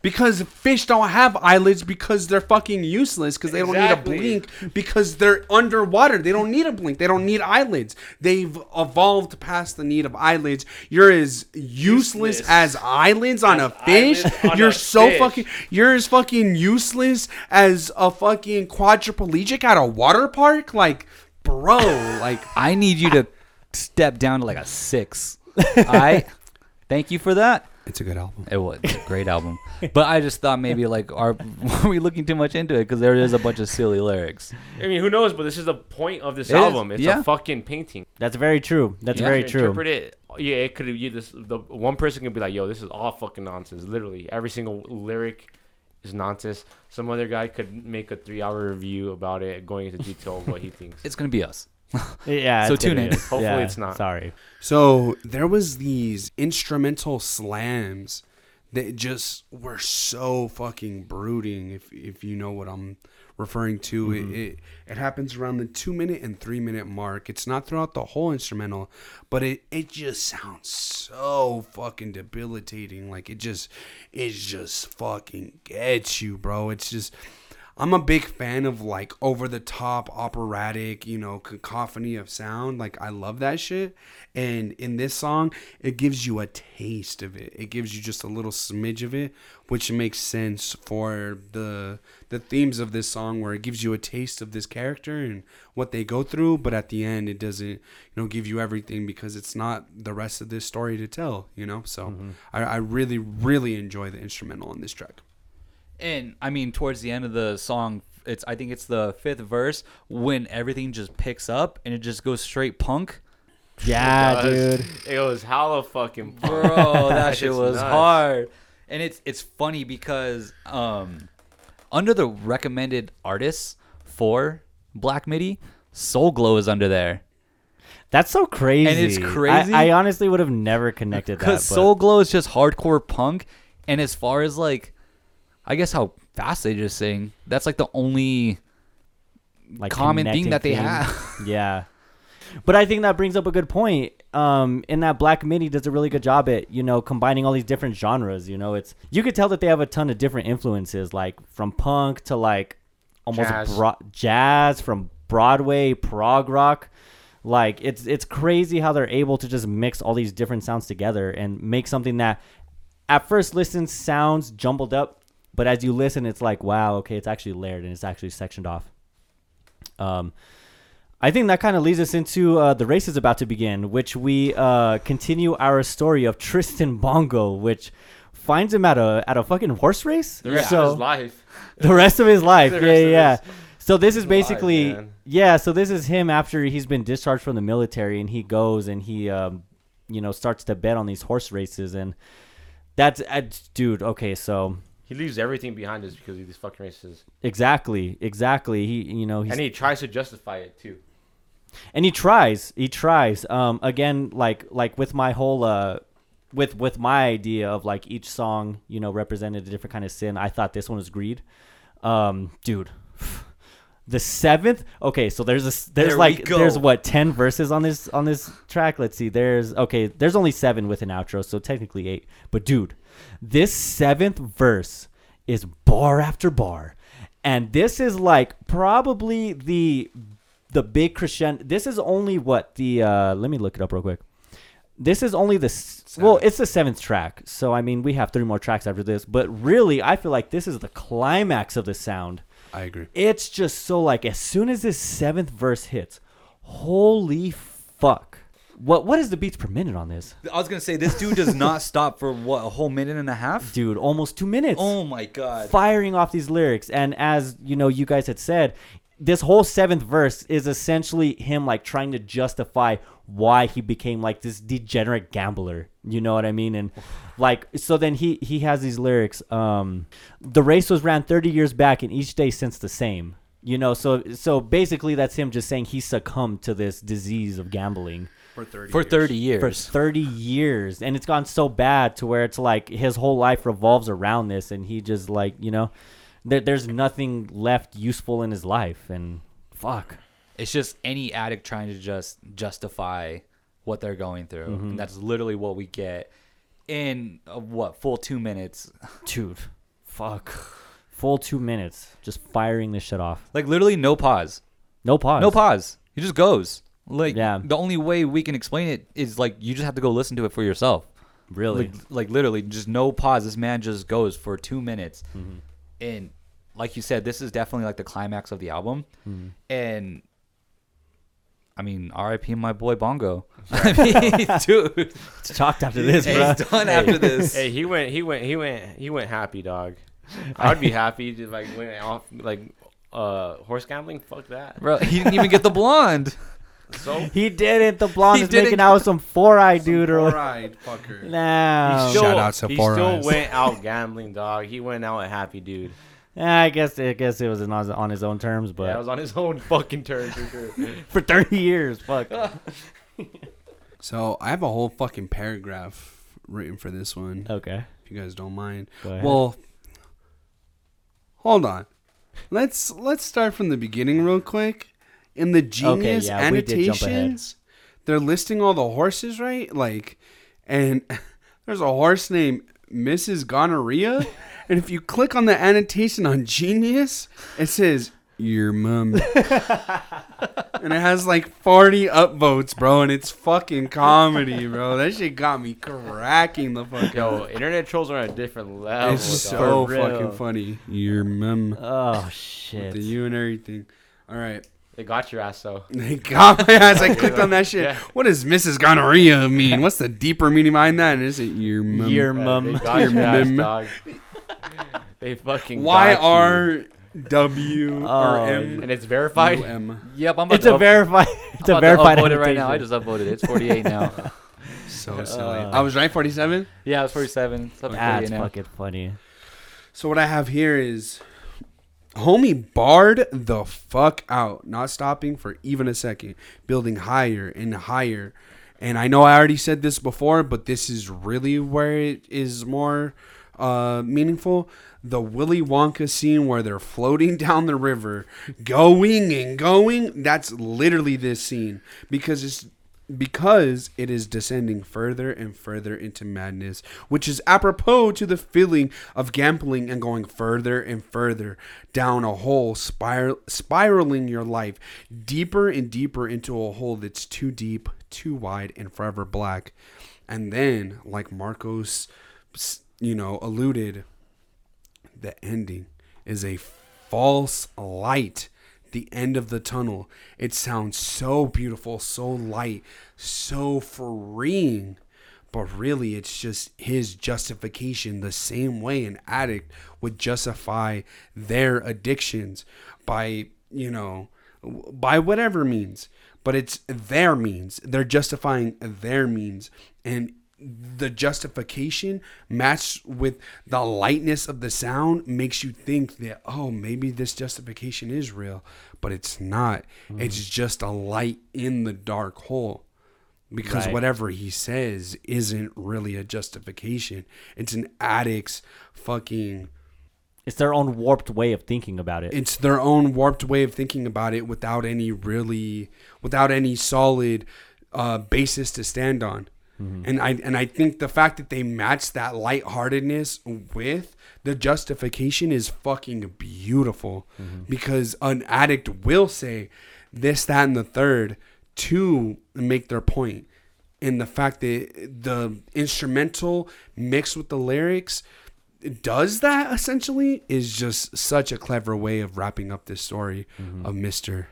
Because fish don't have eyelids because they're fucking useless because they don't need a blink because they're underwater. They don't need a blink. They don't need eyelids. They've evolved past the need of eyelids. You're as useless, Useless. as eyelids on a fish. on You're a so fish. fucking you're as fucking useless as a fucking quadriplegic at a water park. Like, bro, like I need you to step down to like a six. I thank you for that. It's a good album. It was it's a great album, but I just thought maybe like are are we looking too much into it because there is a bunch of silly lyrics. I mean, who knows? But this is the point of this It is, album. It's yeah. a fucking painting. That's very true. That's Yeah. very To true. Interpret it. Yeah, it could have. You this the one person could be like, "Yo, this is all fucking nonsense." Literally, every single lyric is nonsense. Some other guy could make a three-hour review about it, going into detail of what he thinks. It's gonna be us. Yeah. So it's gonna tune in. be- Hopefully yeah, it's not. Sorry. So there was these instrumental slams that just were so fucking brooding. If if you know what I'm referring to, it, mm-hmm. it it happens around the two minute and three minute mark. It's not throughout the whole instrumental, but it it just sounds so fucking debilitating. Like it just it just fucking gets you, bro. It's just. I'm a big fan of like over the top operatic, you know, cacophony of sound. Like I love that shit. And in this song, it gives you a taste of it. It gives you just a little smidge of it, which makes sense for the the themes of this song where it gives you a taste of this character and what they go through, but at the end it doesn't, you know, give you everything because it's not the rest of this story to tell, you know? So mm-hmm. I, I really, really enjoy the instrumental on this track. And I mean, towards the end of the song, it's I think it's the fifth verse when everything just picks up and it just goes straight punk. Yeah, Does. dude. It was hella fucking. Bro, that shit was nuts. hard. And it's it's funny because um under the recommended artists for Black MIDI, Soul Glo is under there. That's so crazy. And it's crazy? I, honestly would have never connected that. Because Soul Glo is just hardcore punk, and as far as like, I guess how fast they just sing, that's like the only like common thing that they thing. have. Yeah. But I think that brings up a good point. Um, in that Black Midi does a really good job at you know combining all these different genres. You know, it's you could tell that they have a ton of different influences, like from punk to like almost Jazz. bro- jazz, from Broadway, prog rock. Like it's it's crazy how they're able to just mix all these different sounds together and make something that at first listen sounds jumbled up, but as you listen, it's like wow, okay, it's actually layered and it's actually sectioned off. Um, I think that kind of leads us into uh, the race is about to begin, which we uh, continue our story of Tristan Bongo, which finds him at a at a fucking horse race. The rest so of his life. the rest of his life, The yeah, yeah. So this is basically man. yeah. So this is him after he's been discharged from the military, and he goes and he, um, you know, starts to bet on these horse races, and that's uh, dude. Okay, so He leaves everything behind us because of these fucking races, exactly, exactly. He, you know, he's and he tries to justify it too. and he tries he tries. Um again like like with my whole uh with with my idea of like each song you know represented a different kind of sin i thought this one was greed. Um dude the seventh okay so there's a there's There like there's what 10 verses on this on this track? Let's see there's okay there's only seven with an outro so technically eight. But dude this seventh verse is bar after bar. And this is like probably the the big crescendo this is only what the uh let me look it up real quick. This is only the well it's the seventh track. So i mean we have three more tracks after this but really i feel like this is the climax of the sound. I agree. it's just so like as soon as this seventh verse hits holy fuck what what is the beats per minute on this? I was gonna say this dude does not stop for what a whole minute and a half. dude almost two minutes. Oh my god. firing off these lyrics and as you know you guys had said this whole seventh verse is essentially him like trying to justify why he became like this degenerate gambler. You know what i mean? And like so then he he has these lyrics um the race was ran 30 years back and each day since the same. You know so so basically that's him just saying he succumbed to this disease of gambling For 30 for years. 30 for 30 years and it's gone so bad to where it's like his whole life revolves around this and he just like you know there, there's nothing left useful in his life and fuck It's just any addict trying to just justify what they're going through. Mm-hmm. And that's literally what we get in uh, what full two minutes. dude fuck full two minutes just firing this shit off Like literally no pause. no pause No pause. He just goes. Like Yeah. the only way we can explain it is like you just have to go listen to it for yourself. really Like, like literally just no pause. This man just goes for two minutes, Mm-hmm. and like you said, this is definitely like the climax of the album. Mm-hmm. And I mean, R.I.P. my boy Bongo. I mean, dude, it's chalked after this he's bro done after this. Hey, he went, he went, he went, he went happy, dog. I'd be happy to like went off like uh horse gambling. Fuck that. Bro, he didn't even get the blonde. So he didn't the blonde He is making didn't- out with some four-eyed dude or Four-eyed fucker. nah he still, Shout out to he Four still Eyes. went out gambling, dog. He went out a happy dude. Yeah, I guess I guess it was on his, on his own terms, but yeah, it was on his own fucking terms for sure. for 30 years, fuck. So I have a whole fucking paragraph written for this one, okay. if you guys don't mind. Go ahead. Well, hold on. Let's let's start from the beginning real quick. In the genius yeah, jump ahead. annotations, they're listing all the horses, right? Like, and there's a horse named Mrs. Gonorrhea, and if you click on the annotation on Genius, it says your mom, and it has like 40 upvotes, bro, and it's fucking comedy, bro. That shit got me cracking the fuck Yo, up. internet trolls are on a different level. It's so fucking funny. Your mom. oh With shit. the U and everything. All right. They got your ass though. They got my ass. I clicked on that shit. Yeah. What does Mrs. Gonorrhea mean? What's the deeper meaning behind that? And is it your mum? Your Yeah, mum. they got Your your ass, dog. They fucking Why got you. R W Oh, or M and it's verified. U M. Yep, I'm about It's to a up- verified. It's I'm a verified. upvote it right now. I just upvoted it. It's 48 now. So silly. Uh, I was right. Forty seven. yeah, it's 47. It's up That's 48 now. fucking funny. So what I have here is homie barred the fuck out, not stopping for even a second, building higher and higher. And I know I already said this before, but this is really where it is more uh, meaningful. The Willy Wonka scene where they're floating down the river, going and going. That's literally this scene because it's because it is descending further and further into madness, which is apropos to the feeling of gambling and going further and further down a hole, spiral, spiraling your life deeper and deeper into a hole that's too deep, too wide, and forever black. And then, like Marcos, you know, alluded, the ending is a false light the end of the tunnel. It sounds so beautiful so light so freeing. But really it's just his justification the same way an addict would justify their addictions by you know by whatever means. But it's their means. They're justifying their means. And the justification matched with the lightness of the sound makes you think that oh maybe this justification is real but it's not it's just a light in the dark hole because Right. whatever he says isn't really a justification it's an addict's fucking It's their own warped way of thinking about it. it's their own warped way of thinking about it without any really without any solid uh, basis to stand on. Mm-hmm. And I and I think the fact that they match that lightheartedness with the justification is fucking beautiful mm-hmm. because an addict will say this, that, and the third to make their point. And the fact that the instrumental mixed with the lyrics does that essentially is just such a clever way of wrapping up this story mm-hmm. of Mr.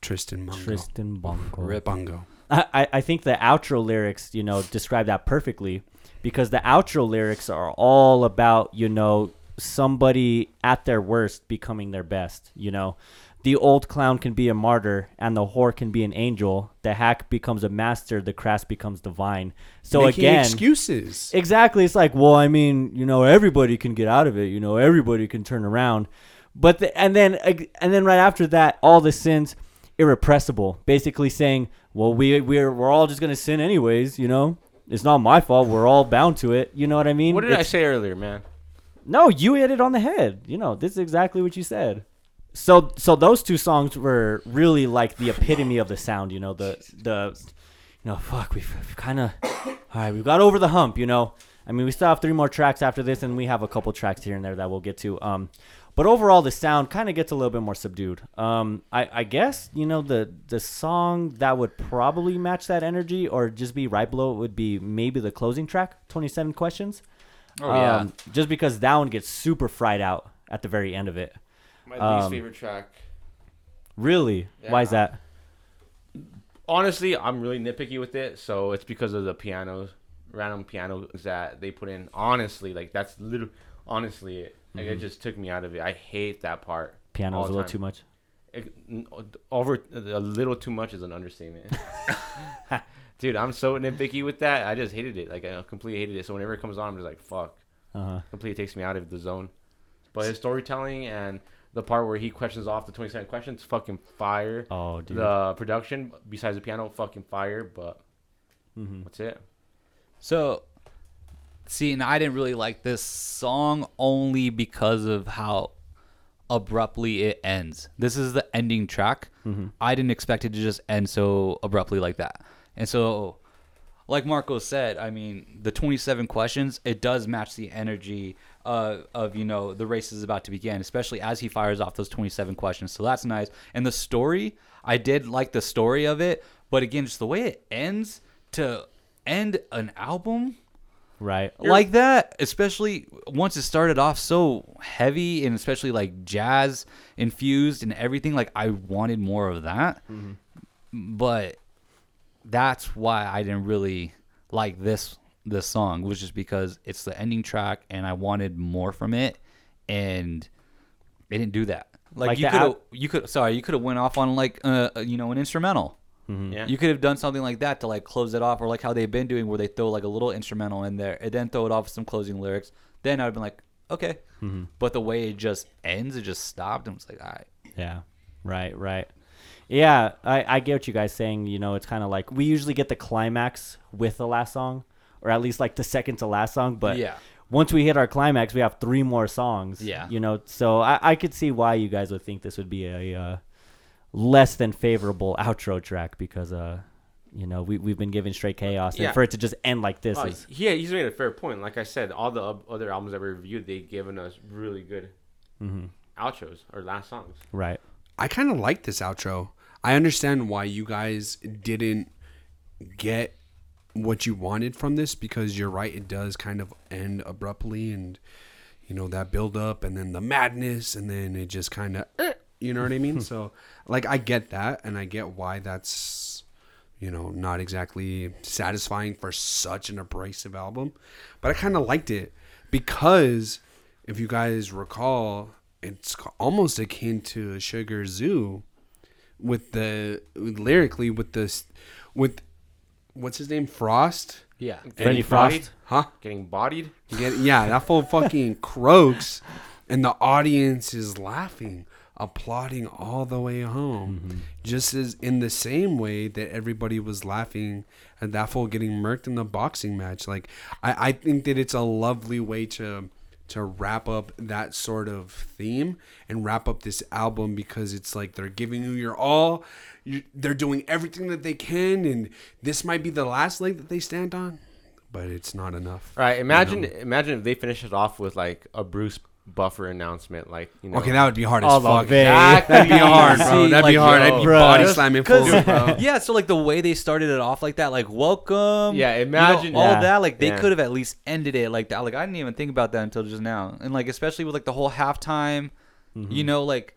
Tristan Mungo. Tristan Bongo. Rip Bungo. I, I- think the outro lyrics, you know, describe that perfectly because the outro lyrics are all about, you know, somebody at their worst becoming their best, you know. The old clown can be a martyr and the whore can be an angel. The hack becomes a master, the crass becomes divine. So Making again, excuses. Exactly. It's like, well, I mean, you know, everybody can get out of it. You know, everybody can turn around. But the, and then and then right after that, all the sins. Irrepressible, basically saying, "Well, we we're we're all just gonna sin anyways, you know. It's not my fault. We're all bound to it. You know what I mean?" What did I say earlier, man? No, you hit it on the head. You know, this is exactly what you said. So so those two songs were really like the epitome of the sound. You know, the the you know, fuck, we've kind of all right. We've got over the hump. You know, I mean, we still have three more tracks after this, and we have a couple tracks here and there that we'll get to. Um, but overall, the sound kind of gets a little bit more subdued. Um, I, I guess you know the the song that would probably match that energy, or just be right below it, would be maybe the closing track, Twenty Seven Questions. Oh yeah. Um, just because that one gets super fried out at the very end of it. My Um, least favorite track. Really? Why is that? Honestly, I'm really nitpicky with it, so it's because of the pianos, random pianos that they put in. Honestly, like that's little. Honestly, it, like, it just took me out of it. I hate that part. all Piano's a little time. too much. It- over a little too much is an understatement. Dude, I'm so nitpicky with that. I just hated it. Like I completely hated it. So whenever it comes on, I'm just like, fuck. Uh-huh. Completely takes me out of the zone. But his storytelling and the part where he questions off the 27 questions, fucking fire. Oh, dude. The production, besides the piano, fucking fire. But mm-hmm. that's it. So, see, and I didn't really like this song only because of how abruptly it ends. This is the ending track. I didn't expect it to just end so abruptly like that. And so, like Marco said, I mean, the 27 questions, it does match the energy uh, of, you know, the race is about to begin, especially as he fires off those 27 questions. So that's nice. And the story, I did like the story of it, but again, just the way it ends to end an album Right. like that, especially once it started off so heavy and especially like jazz infused and everything, like I wanted more of that. But that's why I didn't really like this this song was just because it's the ending track and I wanted more from it and they didn't do that. Like, Like you could you could sorry, you could have went off on like uh, uh, you know an instrumental. Yeah. You could have done something like that to like close it off, or like how they've been doing, where they throw like a little instrumental in there and then throw it off with some closing lyrics. Then I'd been like, okay. But the way it just ends, it just stopped, and it's like, all right. Yeah. Right, right. Yeah, I, I get what you guys saying. You know, it's kind of like we usually get the climax with the last song, or at least like the second to last song. But Yeah. once we hit our climax, we have three more songs. Yeah. You know, so I, I could see why you guys would think this would be a uh, less than favorable outro track because, uh, you know, we, we've been given straight chaos. Yeah. And for it to just end like this Oh, is. yeah, he's made a fair point. Like I said, all the other albums that we reviewed, they've given us really good Mhm. outros or last songs. Right. I kind of like this outro. I understand why you guys didn't get what you wanted from this because you're right. It does kind of end abruptly, and you know that build up, and then the madness, and then it just kind of, you know what I mean. so, like, I get that, and I get why that's, you know, not exactly satisfying for such an abrasive album, but I kind of liked it because if you guys recall, it's almost akin to Sugar Tzu with the lyrically with this with what's his name Frost Yeah. Getting Frost? bodied? huh Getting bodied? Get, yeah that full fucking croaks and the audience is laughing applauding all the way home mm-hmm. just as in the same way that everybody was laughing at that fool getting murked in the boxing match. Like I, I think that it's a lovely way to to wrap up that sort of theme and wrap up this album because it's like they're giving you your all. You, they're doing everything that they can and this might be the last leg that they stand on but it's not enough. All right. Imagine, imagine if they finish it off with like a Bruce Buffer announcement, like you know. okay that would be hard as fuck that'd be hard bro that'd be hard yo, i'd be bro, body slamming fools bro yeah, so like the way they started it off like that, like welcome. Yeah, you know, imagine- all Yeah. that. Like they Yeah. could have at least ended it like that. Like I didn't even think about that until just now. And like especially with like the whole halftime, mm-hmm. you know, like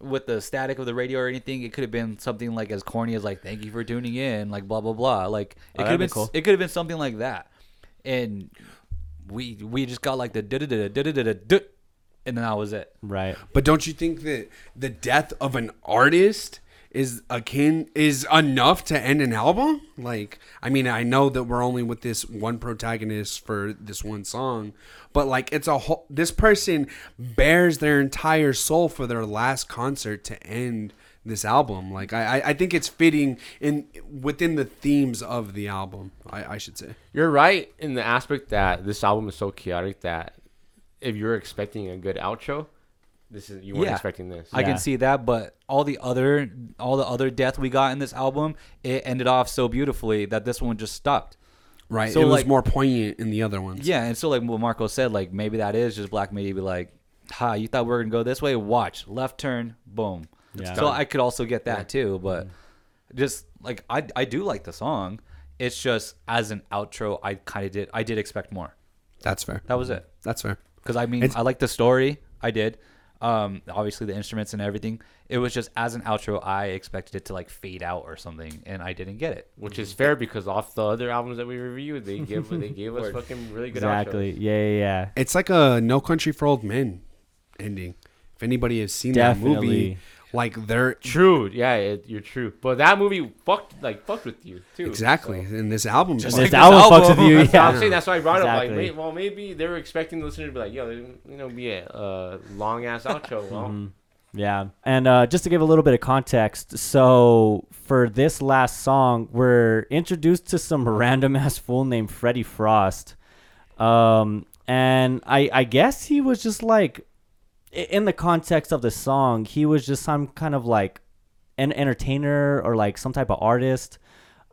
with the static of the radio or anything, it could have been something like as corny as like "Thank you for tuning in," like blah blah blah. Like it Oh, could have that'd be been cool. it could have been something like that. And we we just got like the da da da da da da da, and then that was it. Right. But don't you think that the death of an artist is akin is enough to end an album. Like, I mean, I know that we're only with this one protagonist for this one song, but like, it's a whole. This person bears their entire soul for their last concert to end this album. Like, I I- I think it's fitting in within the themes of the album. I, I should say. You're right in the aspect that this album is so chaotic that if you're expecting a good outro, this is you weren't Yeah. expecting this. I Yeah. can see that, but all the other all the other death we got in this album, it ended off so beautifully that this one just stopped. Right. So, it was more poignant in the other ones. Yeah, and so like what Marco said, like maybe that is just Black Midi be like, "Ha, you thought we were gonna go this way? Watch, left turn, boom." Yeah. So I could also get that too, but mm-hmm. just like I I do like the song. It's just as an outro, I kind of did I did expect more. That's fair. That was it. That's fair. Because I mean, It's- I like the story. I did. Um, obviously the instruments and everything. It was just as an outro, I expected it to like fade out or something, and I didn't get it. which is fair because off the other albums that we reviewed, they give they gave us fucking really good Exactly. outros. Yeah, yeah, yeah. It's like a No Country for Old Men ending. If anybody has seen that movie, Definitely. Like they're True, yeah, it, you're true. But that movie fucked like fucked with you too. exactly so- in this album. Just like, This this album fucks album. with you. That's what I'm saying. That's why I brought it up. Like, may- well, maybe they were expecting the listener to be like, "Yo, you know, be a uh, long ass outro." Well, Mhm. Yeah. And uh, just to give a little bit of context, so for this last song, we're introduced to some random ass fool named Freddie Frost. Um, and I, I guess he was just like, i- in the context of the song, he was just some kind of like an entertainer or like some type of artist.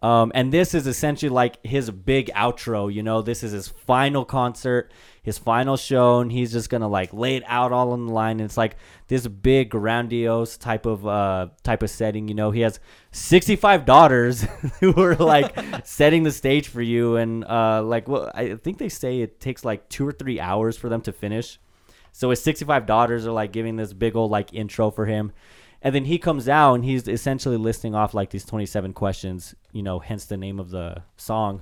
Um, and this is essentially like his big outro, you know, this is his final concert, his final show, and he's just gonna like lay it out all on the line. And it's like this big grandiose type of uh type of setting, you know. He has 65 daughters who are like setting the stage for you, and uh like well, I think they say it takes like two or three hours for them to finish. So his 65 daughters are like giving this big old like intro for him. And then he comes out and he's essentially listing off like these 27 questions, you know, hence the name of the song.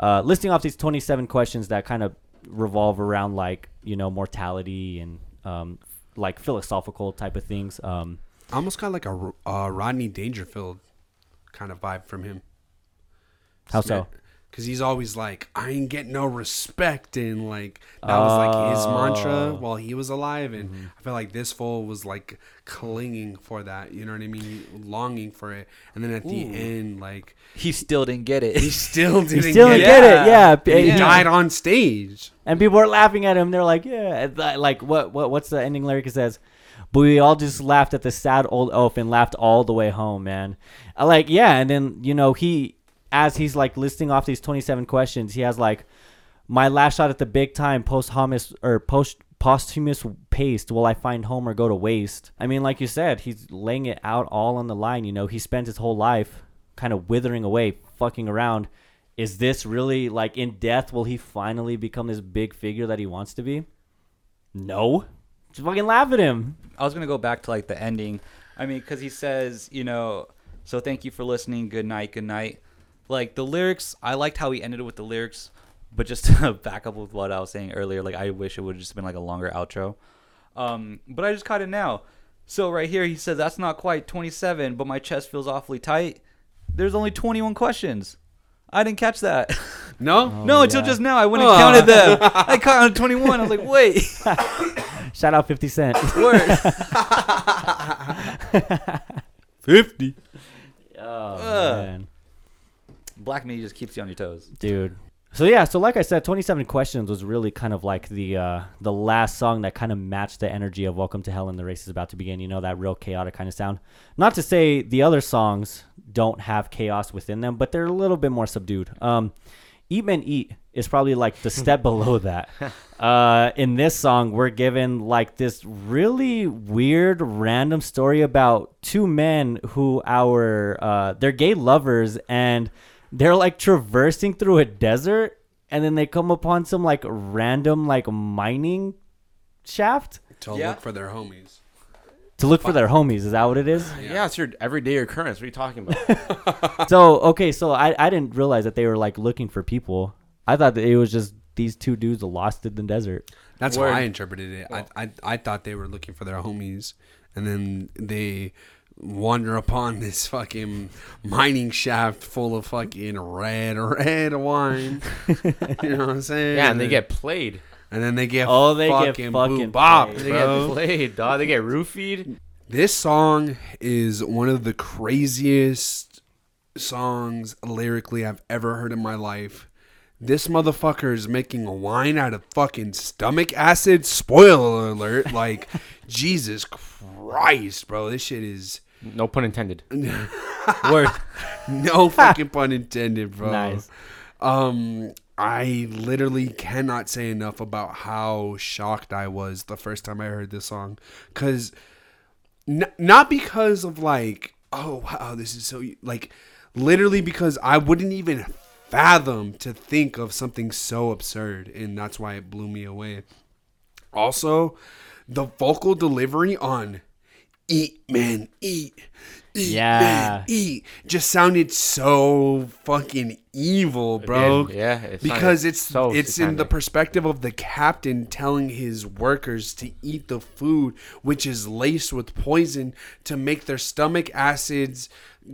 Uh, listing off these 27 questions that kind of revolve around like, you know, mortality and um, like philosophical type of things. Um, almost got like a uh, Rodney Dangerfield kind of vibe from him. how so? Because he's always like, I ain't getting no respect, and like that was like his mantra Oh. while he was alive, and mm-hmm. I feel like this fool was like clinging for that. You know what I mean? Longing for it, and then at the end, like He still didn't get it. he still didn't He still get didn't it. get it. Yeah. He He- died on stage. And people were laughing at him. They're like, yeah. Like, what, what, what's the ending lyric? It says, but we all just laughed at the sad old oaf and laughed all the way home, man. I like, yeah. And then, you know, he, as he's like listing off these 27 questions, he has like, my last shot at the big time, posthumous or post posthumous paste. Will I find home or go to waste? I mean, like you said, he's laying it out all on the line. You know, he spent his whole life kind of withering away, fucking around. Is this really like in death? Will he finally become this big figure that he wants to be? No. Just fucking laugh at him. I was gonna go back to like the ending. I mean, because he says, you know, so thank you for listening. Good night. Good night. Like the lyrics, I liked how he ended it with the lyrics, but just to back up with what I was saying earlier, like I wish it would have just been like a longer outro. Um, but I just caught it now. So right here, he says that's not quite 27, but my chest feels awfully tight. There's only 21 questions. I didn't catch that. No, no, until yeah. just now. I went and counted them. I counted 21. I was like, wait. Shout out 50 Cent. Word. fifty. oh, Ugh. man. Black MIDI just keeps you on your toes. dude. So yeah so like i said 27 questions was really kind of like the uh the last song that kind of matched the energy of welcome to hell and the race is about to begin. You know that real chaotic kind of sound? Not to say the other songs don't have chaos within them but they're a little bit more subdued. Um eat men eat is probably like the step below that. Uh in this song we're given like this really weird random story about two men who our uh they're gay lovers and they're like traversing through a desert and then they come upon some like random like mining shaft To Yeah. look for their homies. to look for their homies is that what it is yeah, it's your everyday occurrence. What are you talking about? so okay so I, I didn't realize that they were like looking for people i thought that it was just these two dudes lost in the desert That's Word. how I interpreted it. I, I I thought they were looking for their homies, and then they wander upon this fucking mining shaft full of fucking red, red wine. you know what I'm saying? Yeah, and they get played. and then they get Oh, they get fucking, fucking bop, played. They get played, dog. They get roofied. This song is one of the craziest songs lyrically I've ever heard in my life. This motherfucker is making a wine out of fucking stomach acid. Spoiler alert. Like, Jesus Christ, bro. This shit is No pun intended. Word. no fucking pun intended, bro. Nice. Um, I literally cannot say enough about how shocked I was the first time I heard this song, cause n- not because of like, oh wow, this is so like, literally because I wouldn't even fathom to think of something so absurd, and that's why it blew me away. Also, the vocal delivery on "Eat Man Eat." Eat, Yeah. man, eat just sounded so fucking evil, bro. did, yeah, it sounded because it's so it's in the perspective of the captain telling his workers to eat the food, which is laced with poison to make their stomach acids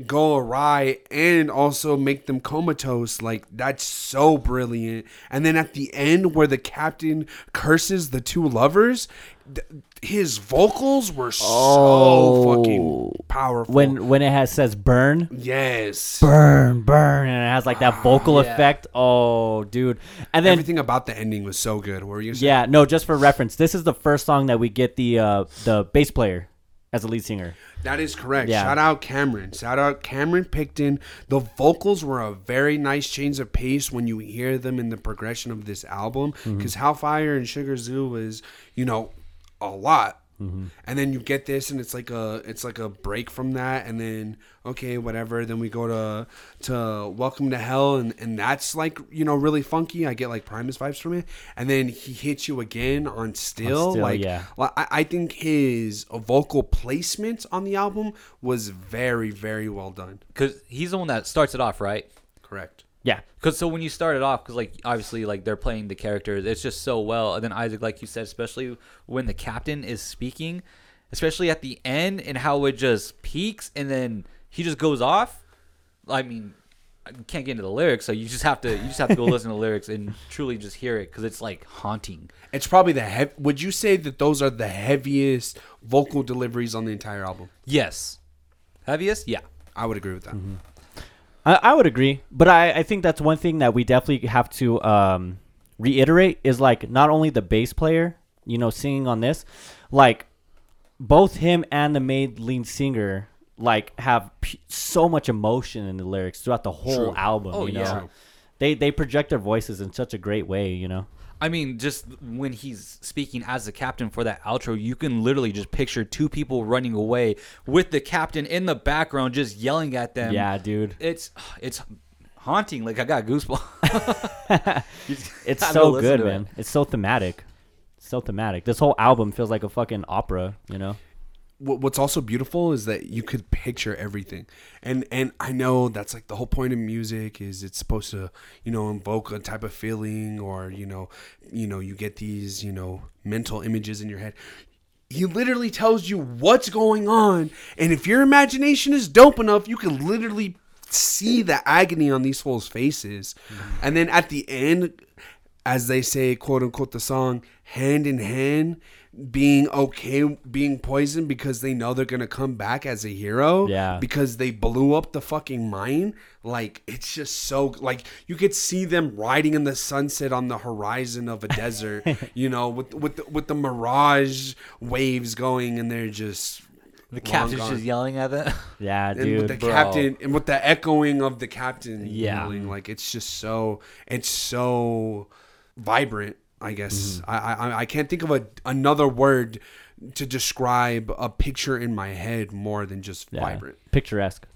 go awry and also make them comatose. Like that's so brilliant. And then at the end, where the captain curses the two lovers. th- his vocals were so Oh. fucking powerful. When when it has says burn, yes, burn, burn, and it has like that vocal effect. Oh, dude. And then everything about the ending was so good. What were you saying? yeah, no, just for reference, this is the first song that we get the uh the bass player as a lead singer. That is correct. Yeah. Shout out Cameron. Shout out Cameron Picton. The vocals were a very nice change of pace when you hear them in the progression of this album. Mm-hmm. Because Hellfire and Sugar Tzu was, you know, a lot. Mm-hmm. And then you get this, and it's like a it's like a break from that, and then okay, whatever. Then we go to to Welcome to Hell, and and that's like you know really funky. I get like Primus vibes from it, and then he hits you again on Still, Still, like yeah. well, I, I think his vocal placement on the album was very, very well done. because he's the one that starts it off, right? Correct. Yeah. Because so when you started off, because like obviously like they're playing the characters, it's just so well. And then Isaac, like you said, especially when the captain is speaking, especially at the end and how it just peaks and then he just goes off. I mean, I can't get into the lyrics, so you just have to you just have to go listen to the lyrics and truly just hear it because it's like haunting. It's probably the heavy. Would you say that those are the heaviest vocal deliveries on the entire album? Yes, heaviest, yeah. I would agree with that. Mm-hmm. I, I would agree, but I, I think that's one thing that we definitely have to um, reiterate is like not only the bass player, you know, singing on this, like both him and the main lead singer like have p- so much emotion in the lyrics throughout the whole True. album. Oh, you know? yeah. they they project their voices in such a great way. You know, I mean, just when he's speaking as the captain for that outro, you can literally just picture two people running away with the captain in the background, just yelling at them. yeah, dude, it's it's haunting. Like I got goosebumps. It's so good, to it. man. It's so thematic, so thematic. This whole album feels like a fucking opera. You know. What- What's also beautiful is that you could picture everything, and and I know that's like the whole point of music is it's supposed to you know invoke a type of feeling or you know you know you get these you know mental images in your head. He literally tells you what's going on, and if your imagination is dope enough, you can literally see the agony on these fools' faces. And then at the end, as they say, quote unquote, the song, hand in hand, being okay being poisoned because they know they're gonna come back as a hero. Yeah. Because they blew up the fucking mine. Like it's just so like you could see them riding in the sunset on the horizon of a desert, you know, with with the, with the mirage waves going and they're just The captain's just yelling at them. Yeah, and dude. with the bro. captain and with the echoing of the captain Yeah. yelling, like it's just so it's so vibrant i guess Mm-hmm. I, I i can't think of a another word to describe a picture in my head more than just yeah. vibrant picturesque.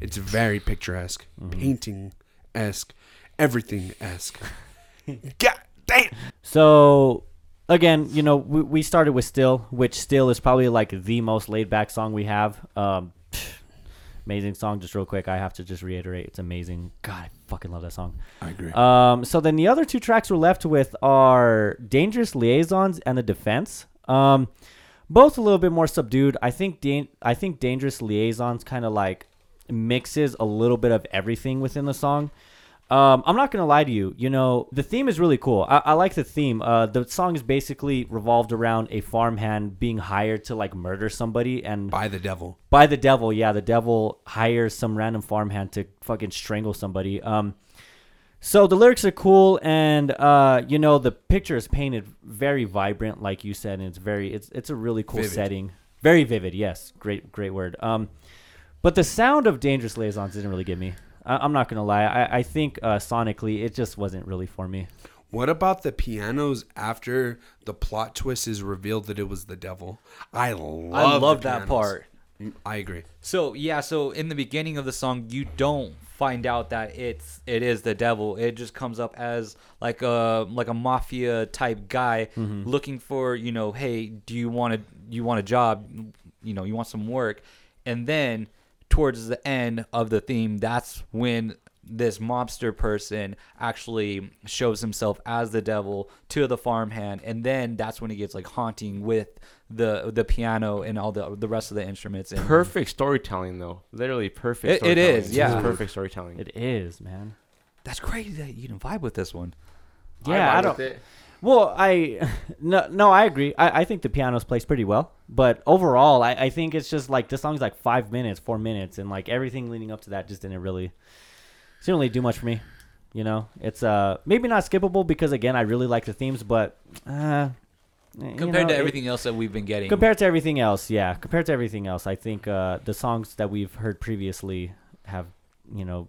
it's very picturesque Mm-hmm. painting esque everything esque god damn So again, you know, we, we started with Still, which Still is probably like the most laid back song we have. Um, amazing song. Just real quick, I have to just reiterate, it's amazing. God, fucking love that song. i agree Um, so then the other two tracks we're left with are Dangerous Liaisons and The Defense. Um, both a little bit more subdued. I think Dan- I think Dangerous Liaisons kind of like mixes a little bit of everything within the song. Um, I'm not gonna lie to you. You know, the theme is really cool. I, I like the theme. Uh, the song is basically revolved around a farmhand being hired to like murder somebody, and By the devil. by the devil. Yeah, the devil hires some random farmhand to fucking strangle somebody. Um, so the lyrics are cool, and uh, you know the picture is painted very vibrant, like you said, and it's very it's it's a really cool Vivid. setting, very vivid. Yes, great great word. Um, but the sound of Dangerous Liaisons didn't really get me. I, I'm not gonna lie. I I think uh, sonically it just wasn't really for me. What about the pianos after the plot twist is revealed that it was the devil? I love I love that part. I agree. So yeah, so in the beginning of the song, you don't find out that it's it is the devil. It just comes up as like a like a mafia type guy looking for you know, hey, do you want to you want a job? You know, you want some work, and then towards the end of the theme, that's when this mobster person actually shows himself as the devil to the farmhand and then that's when he gets like haunting with the the piano and all the the rest of the instruments and Perfect storytelling, though. Literally perfect. It- it storytelling. is, yeah. It's perfect storytelling. It is, man. That's crazy that you didn't vibe with this one. Yeah, I, vibe don't. It. Well, I no no I agree. I, I think the piano's plays pretty well, but overall, I, I think it's just like the song's like five minutes, four minutes, and like everything leading up to that just didn't really didn't really do much for me. You know, it's uh maybe not skippable because again I really like the themes, but uh, compared you know, to it- everything else that we've been getting. compared to everything else, yeah, compared to everything else, I think uh the songs that we've heard previously have you know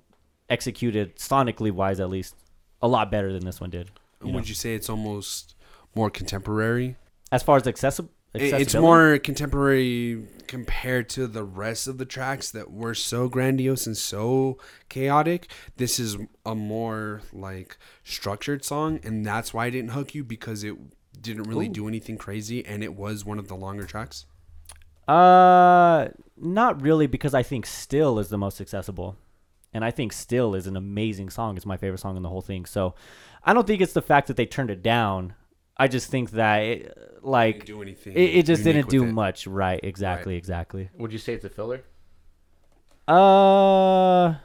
executed sonically wise at least a lot better than this one did. You know? Would you say it's almost more contemporary? As far as accessible, It's more contemporary compared to the rest of the tracks that were so grandiose and so chaotic. This is a more like structured song, and that's why I didn't hook you because it didn't really do anything crazy, and it was one of the longer tracks. Uh, not really, because I think "Still" is the most accessible, and I think "Still" is an amazing song. It's my favorite song in the whole thing. So, I don't think it's the fact that they turned it down. I just think that it, like Didn't do anything it, it just didn't do it. much. Right? Exactly. Exactly. Would you say it's a filler? Uh.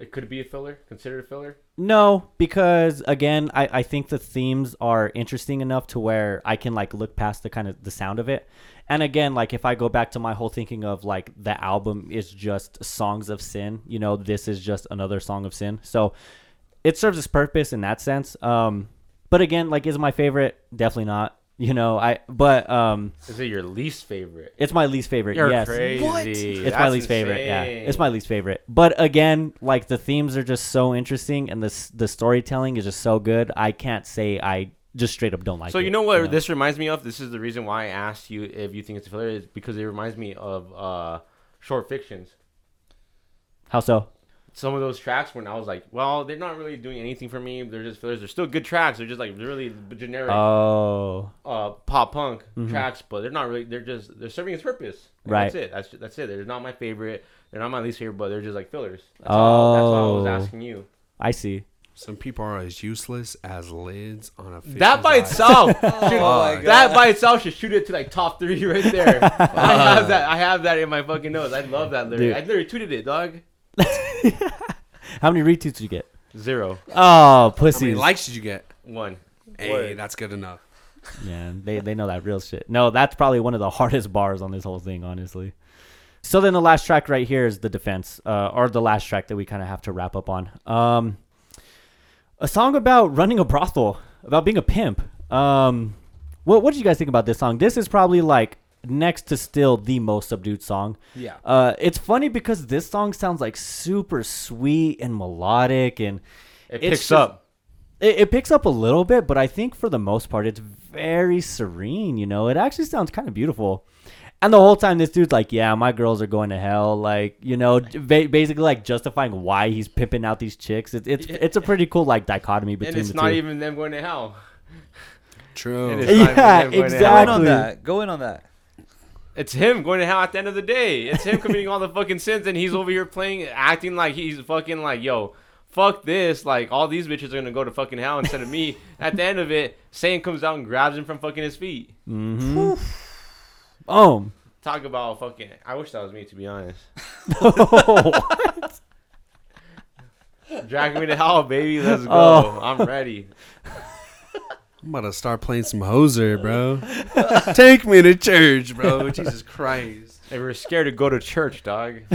It could be a filler. Considered a filler. No, because again, I, I think the themes are interesting enough to where I can like look past the kind of the sound of it. And again, like if I go back to my whole thinking of like the album is just songs of sin, you know, this is just another song of sin. So it serves its purpose in that sense. Um but again, like is it my favorite? Definitely not. You know, I but um Is it your least favorite? it's my least favorite. You're yes. crazy. It's my That's least favorite. Yeah, it's my least favorite. But again, like the themes are just so interesting, and the the storytelling is just so good. I can't say I just straight up don't like it. So it. you know what this reminds me of? This is the reason why I asked you if you think it's a filler is because it reminds me of uh, short fictions. How so? Some of those tracks when I was like, well, they're not really doing anything for me. They're just fillers. They're still good tracks. They're just like really generic Oh, uh, pop punk tracks, but they're not really. They're just they're serving its purpose. And Right. That's it. That's that's it. They're not my favorite. They're not my least favorite, but they're just like fillers. That's all. That's why I was Oh. asking you. I see. Some people are as useless as lids on a fish's That by eye. itself, should- my God. that by itself should shoot it to like top three right there. I have that. I have that in my fucking notes. I love that lyric. Dude. I literally tweeted it, dog. How many retweets did you get? Zero, Oh, How pussies. many likes did you get? one. Hey, Word. that's good enough. Man, they they know that real shit. No, that's probably one of the hardest bars on this whole thing, honestly. So then the last track right here is the defense, uh, or the last track that we kind of have to wrap up on. Um, a song about running a brothel, about being a pimp. Um, what what did you guys think about this song? This is probably like next to still the most subdued song. Yeah. Uh, it's funny because this song sounds like super sweet and melodic, and It picks just- up. it, it picks up a little bit, but I think for the most part, it's very serene. You know, it actually sounds kind of beautiful. And the whole time, this dude's like, "Yeah, my girls are going to hell." Like, you know, ba- basically like justifying why he's pimping out these chicks. It's it's it's a pretty cool like dichotomy between And it's not two. even them going to hell. True. It is not even Yeah, them going exactly. Go in on that. Go in on that. It's him going to hell at the end of the day. It's him committing all the fucking sins, and he's over here playing, acting like he's fucking like, yo, fuck this. Like, all these bitches are gonna go to fucking hell instead of me. at the end of it, Satan comes out and grabs him from fucking his feet. hmm Boom. Talk about fucking. I wish that was me, to be honest. Drag me to hell, baby. Let's go. Oh. I'm ready. I'm about to start playing some Hozier, bro. Take me to church, bro. Jesus Christ. They were scared to go to church, dog.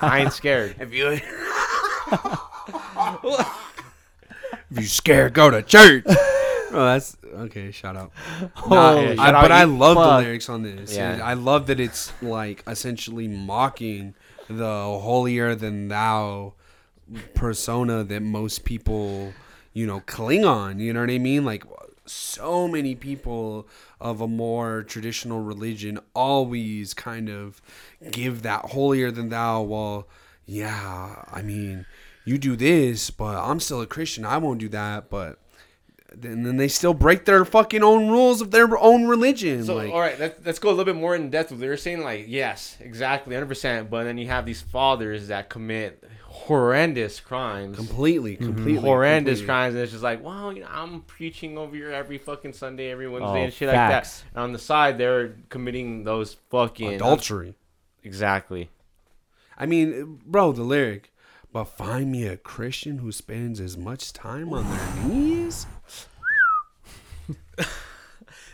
I ain't scared. If you if you scared, go to church. Oh, that's okay. Shout out. Nah, oh, Holy I- out, but I you love the lyrics on this. Yeah. I love that it's like essentially mocking the holier than thou persona that most people, you know, Klingon. You know what I mean? Like so many people of a more traditional religion always kind of give that holier than thou. Well, yeah, I mean, you do this, but I'm still a Christian. I won't do that, but. And then they still break their fucking own rules of their own religion. So, like, all right, let's, let's go a little bit more in depth. What they're saying, like, yes, exactly, 100%. But then you have these fathers that commit horrendous crimes. completely, mm-hmm. completely, horrendous completely. crimes. And it's just like, well, you know, I'm preaching over here every fucking Sunday, every Wednesday, Oh, and shit facts. like that. And on the side, they're committing those fucking adultery. Exactly. I mean, bro, the lyric. But find me a Christian who spends as much time on their knees.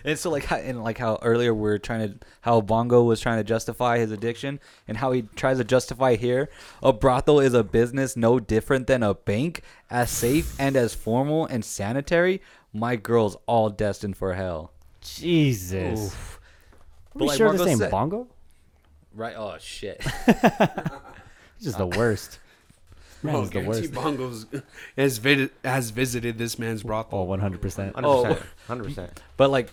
And so like how, and like how earlier we are trying to how Bongo was trying to justify his addiction and how he tries to justify here a brothel is a business no different than a bank as safe and as formal and sanitary my girl's all destined for hell Jesus. Are we like sure this Marco ain't said- Bongo? right oh shit He's just the worst. Bro, Man's the worst. Bongos has, vid- has visited this man's brothel. Oh, 100%. 100%. Oh. 100%. but like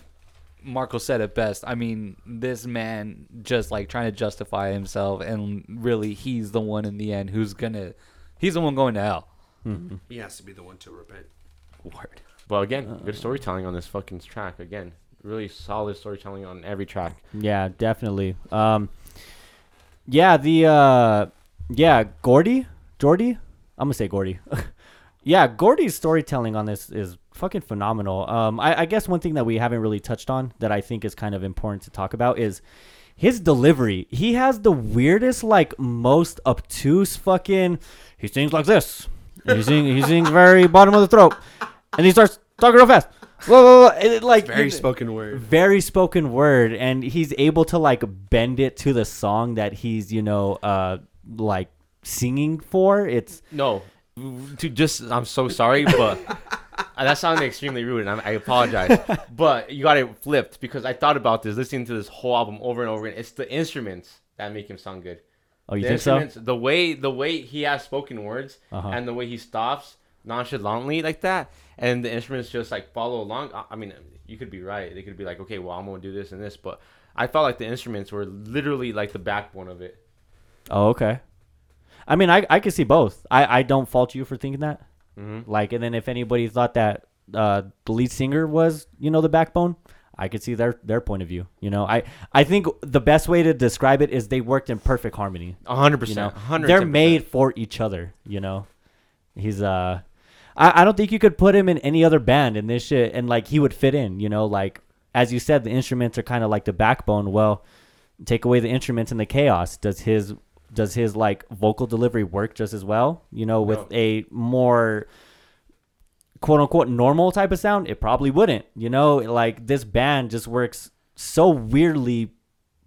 Marco said it best I mean this man just like trying to justify himself and really he's the one in the end who's gonna he's the one going to hell He has to be the one to repent. word But again, good storytelling on this fucking track. Again, really solid storytelling on every track. Yeah, definitely. Um, yeah, the uh, yeah, Gordy, Geordie, I'm gonna say Gordy. yeah, Gordy's storytelling on this is fucking phenomenal. Um, I, I guess one thing that we haven't really touched on that I think is kind of important to talk about is his delivery. He has the weirdest, like most obtuse fucking. He sings like this. He sings. He sings very bottom of the throat, and he starts talking real fast. Whoa, whoa. and it, like Very spoken word. very spoken word and he's able to like bend it to the song that he's you know uh like singing for it's No, to just I'm so sorry, but that sounded extremely rude, and I, I apologize. but you got it flipped because I thought about this, listening to this whole album over and over again. It's the instruments that make him sound good. oh you the think so the way the way he has spoken words, Uh-huh. and the way he stops nonchalantly like that, and the instruments just like follow along. I, I mean, you could be right. They could be like, okay, well, I'm gonna do this and this, but I felt like the instruments were literally like the backbone of it. oh okay i mean i i can see both. I i don't fault you for thinking that. Mm-hmm. like and then if anybody thought that uh the lead singer was you know the backbone i could see their their point of view you know? I i think the best way to describe it is they worked in perfect harmony. A hundred you know? percent. hundred. they're made for each other you know? He's uh I, I don't think you could put him in any other band in this shit and like he would fit in you know? Like as you said the instruments are kind of like the backbone. Well take away the instruments and the chaos. Does his does his like vocal delivery work just as well you know with No. a more quote unquote normal type of sound it probably wouldn't you know like this band just works so weirdly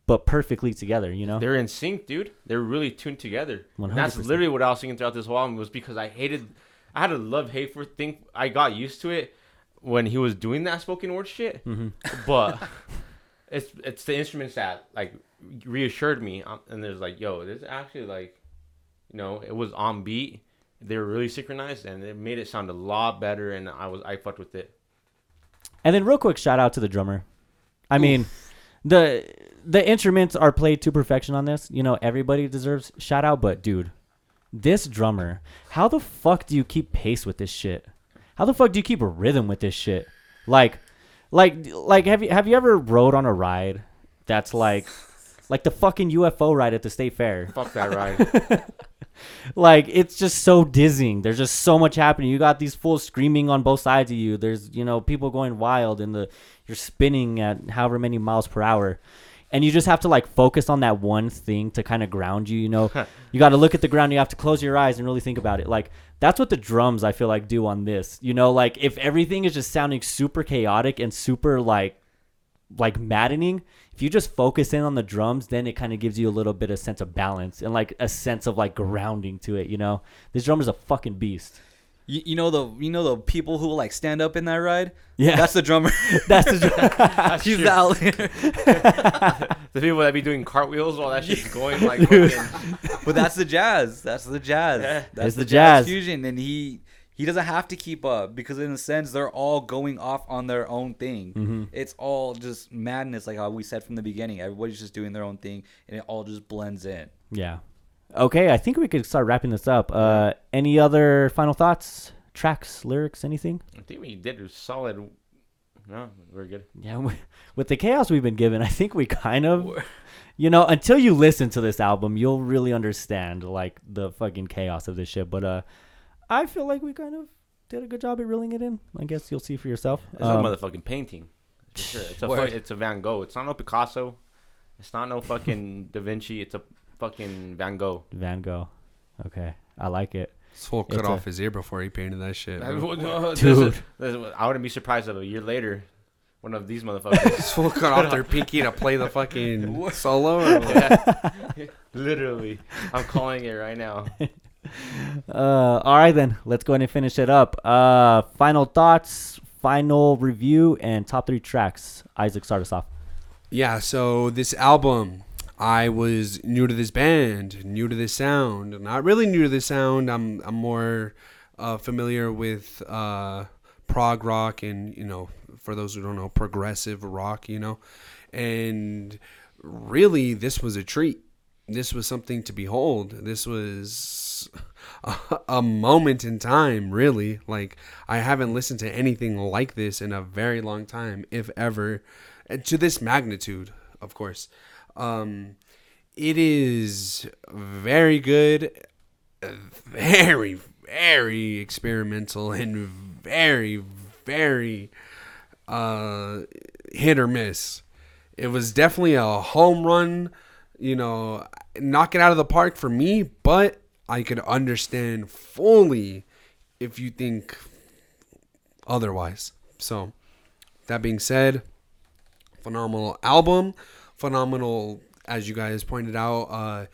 but perfectly together you know They're in sync, dude. They're really tuned together. That's literally what I was thinking throughout this whole album was because I hated, I had a love hate for thing. I got used to it when he was doing that spoken word shit, Mm-hmm. but it's it's the instruments that like reassured me. Um, and there's like, yo, this actually like, you know, it was on beat. They were really synchronized, and it made it sound a lot better. And I was I fucked with it. And then real quick shout out to the drummer. I mean, the the instruments are played to perfection on this. You know, everybody deserves shout out, but dude, this drummer, how the fuck do you keep pace with this shit? How the fuck do you keep a rhythm with this shit? Like like like have you have you ever rode on a ride that's like like the fucking UFO ride at the state fair? Fuck that ride. like it's just so dizzying. There's just so much happening. You got these fools screaming on both sides of you. There's you know people going wild and the you're spinning at however many miles per hour. And you just have to like focus on that one thing to kind of ground you. You know, you got to look at the ground. You have to close your eyes and really think about it. Like that's what the drums I feel like do on this. You know, like if everything is just sounding super chaotic and super like like maddening if you just focus in on the drums then it kind of gives you a little bit of sense of balance and like a sense of like grounding to it you know this drummer's a fucking beast You, you know the you know the people who like stand up in that ride. Yeah. that's the drummer. that's the drum- He's the outlier. The people that be doing cartwheels while that shit's going like fucking, but that's the jazz. That's the jazz. Yeah. That's It's the, the jazz. jazz. fusion, and he he doesn't have to keep up because in a sense they're all going off on their own thing. Mm-hmm. It's all just madness, like how we said from the beginning. Everybody's just doing their own thing, and it all just blends in. yeah okay i think we could start wrapping this up uh any other final thoughts tracks lyrics anything I think we did a solid. No, we're good. yeah we, with the chaos we've been given i think we kind of you know until you listen to this album you'll really understand like the fucking chaos of this shit but uh i feel like we kind of did a good job at reeling it in i guess you'll see for yourself It's Um, a motherfucking painting. Sure. It's a it's a Van Gogh. It's not no Picasso. It's not no fucking Da Vinci. It's a fucking Van Gogh. Van Gogh. Okay, I like it. This fool cut It's off a- his ear before he painted that shit. I, bro. no, this Dude. is- this is- I wouldn't be surprised if a year later, one of these motherfuckers. This fool cut off their pinky to play the fucking solo. Or what? Literally, I'm calling it right now. Uh, all right then, let's go ahead and finish it up. Uh, final thoughts, final review, and top three tracks. Isaac, start us off. Yeah, so this album, I was new to this band, new to this sound. Not really new to this sound. I'm I'm more uh, familiar with uh, prog rock and you know, for those who don't know, progressive rock. You know, and really, this was a treat. This was something to behold. This was a, a moment in time, really. Like I haven't listened to anything like this in a very long time, if ever to this magnitude, of course. Um, it is very good, very, very experimental, and very, very uh, hit or miss. It was definitely a home run, you know, knock it out of the park for me, but I could understand fully if you think otherwise. So, that being said, phenomenal album, phenomenal as you guys pointed out, uh,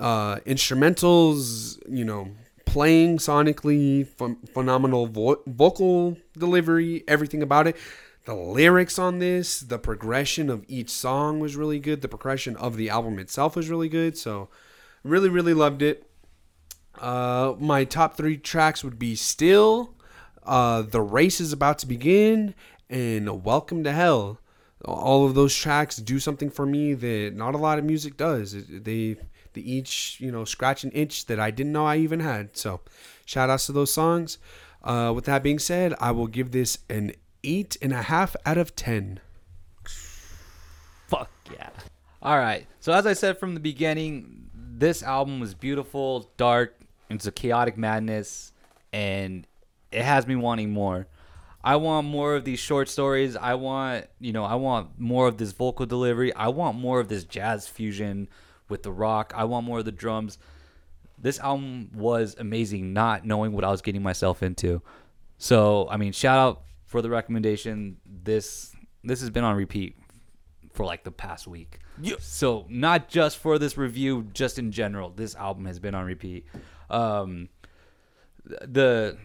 uh, instrumentals, you know, playing sonically, ph- phenomenal vo- vocal delivery, everything about it. The lyrics on this, the progression of each song was really good. The progression of the album itself was really good. So, really, really loved it. Uh, my top three tracks would be Still, uh, The Race is About to Begin, and Welcome to Hell. All of those tracks do something for me that not a lot of music does. They they each you know scratch an itch that I didn't know I even had. So, shout outs to those songs. Uh, with that being said, I will give this an eight and a half out of ten. Fuck yeah. All right. So as I said from the beginning, this album was beautiful, dark, it's a chaotic madness, and it has me wanting more. I want more of these short stories. I want, you know, I want more of this vocal delivery. I want more of this jazz fusion with the rock. I want more of the drums. This album was amazing, not knowing what I was getting myself into. So, I mean, shout out for the recommendation. This this has been on repeat for like the past week. So not just for this review, just in general, this album has been on repeat. Um, the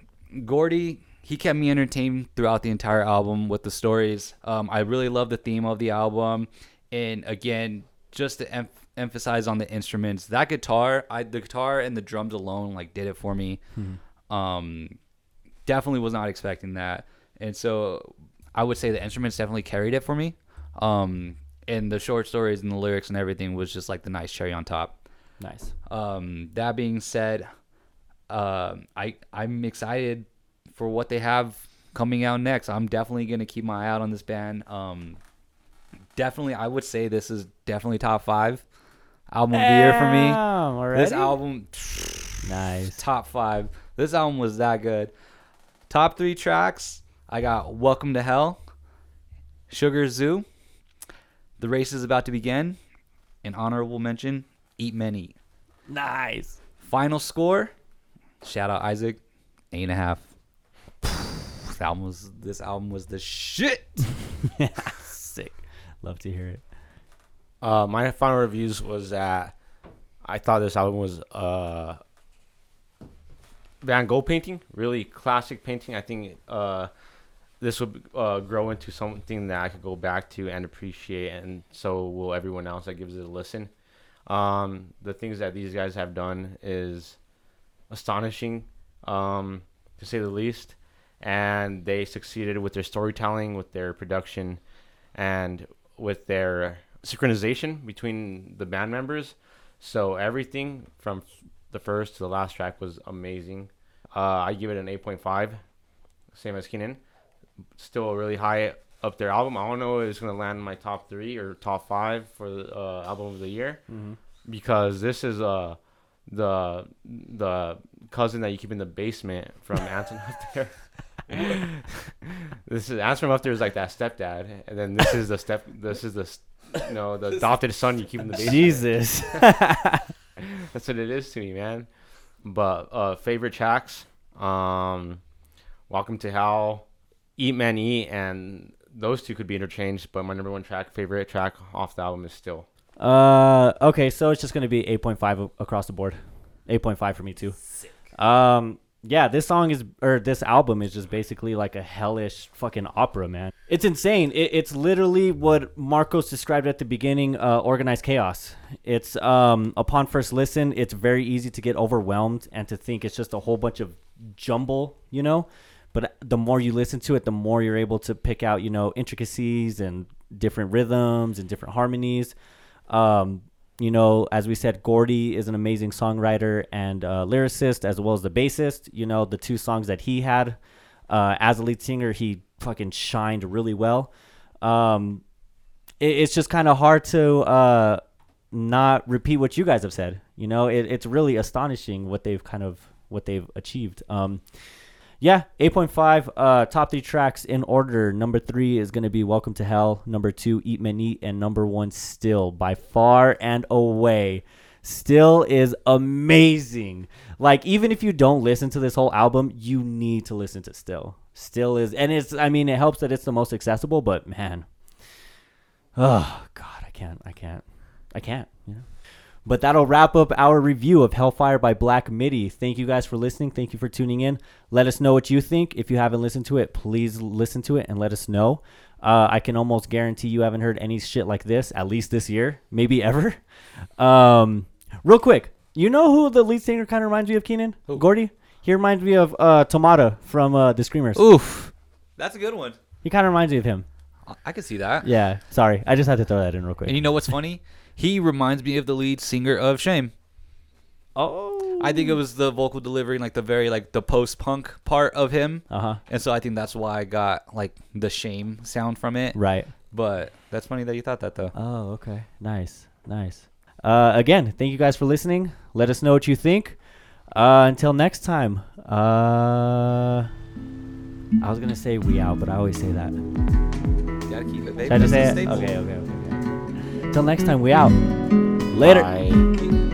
Gordy, he kept me entertained throughout the entire album with the stories. Um, I really love the theme of the album, and again, just to em- emphasize on the instruments, that guitar, I the guitar and the drums alone like did it for me. Um, definitely was not expecting that, and so I would say the instruments definitely carried it for me. Um, and the short stories and the lyrics and everything was just like the nice cherry on top. Nice. Um, that being said, um, I I'm excited for what they have coming out next. I'm definitely gonna keep my eye out on this band. Um, definitely, I would say this is definitely top five album of the year for me. Already? This album, Nice. top five. This album was that good. Top three tracks. I got "Welcome to Hell," "Sugar Tzu," The race is about to begin. An honorable mention: Eat Men Eat. Nice. Final score: Shout out Isaac, eight and a half. This album was this album was the shit. Sick. Love to hear it. Uh, my final reviews was that I thought this album was uh, Van Gogh painting, really classic painting. I think uh, this would uh, grow into something that I could go back to and appreciate, and so will everyone else that gives it a listen. Um, the things that these guys have done is astonishing, um, to say the least, and they succeeded with their storytelling, with their production, and with their synchronization between the band members. So everything from the first to the last track was amazing. Uh, I give it an 8.5, same as Keenan. Still a really high up their album. I don't know if it's gonna land in my top three or top five for the uh, album of the year because this is uh the the cousin that you keep in the basement from Anton up there. this is Anton from up there is like that stepdad, and then this is the step. This is the s- you know the adopted son you keep in the basement. Jesus. That's what it is to me, man. But uh, favorite tracks, um, "Welcome to Hell," "Eat Man Eat," and those two could be interchanged. But my number one track, favorite track off the album is still. Uh, okay, so it's just gonna be 8.5 across the board. 8.5 for me too. Um, yeah, this song is or this album is just basically like a hellish fucking opera, man. It's insane. It, it's literally what Marcos described at the beginning, uh, organized chaos. It's um upon first listen, it's very easy to get overwhelmed and to think it's just a whole bunch of jumble, you know. But the more you listen to it, the more you're able to pick out, you know, intricacies and different rhythms and different harmonies. Um, you know, as we said, Gordy is an amazing songwriter and uh, lyricist, as well as the bassist. You know, the two songs that he had uh, as a lead singer, he fucking shined really well. Um, it, it's just kind of hard to uh, not repeat what you guys have said. You know, it, it's really astonishing what they've kind of what they've achieved. Um, yeah, 8.5. Uh, top three tracks in order. Number three is going to be Welcome to Hell. Number two, Eat Men Eat. And number one, Still. By far and away. Still is amazing. Like, even if you don't listen to this whole album, you need to listen to Still. Still is. And it's, I mean, it helps that it's the most accessible, but man. Oh, God, I can't. I can't. I can't, you know? But that'll wrap up our review of Hellfire by Black MIDI. Thank you guys for listening. Thank you for tuning in. Let us know what you think. If you haven't listened to it, please listen to it and let us know. Uh, I can almost guarantee you haven't heard any shit like this, at least this year, maybe ever. Um, real quick, you know who the lead singer kind of reminds me of, Keenan? Gordy? He reminds me of uh, Tomata from uh, The Screamers. Oof, that's a good one. He kind of reminds me of him. I- I can see that. Yeah, sorry. I just had to throw that in real quick. And you know what's funny? He reminds me of the lead singer of Shame. oh. I think it was the vocal delivery, like the very like the post punk part of him, Uh huh. and so I think that's why I got like the Shame sound from it. Right. But that's funny that you thought that though. Oh, okay. Nice. Nice. Uh, again, thank you guys for listening. Let us know what you think. Uh, until next time. Uh, I was gonna say we out, but I always say that. You gotta keep it, baby. Should I just say it? Okay, okay, okay, Until next time, we out. Later. Bye.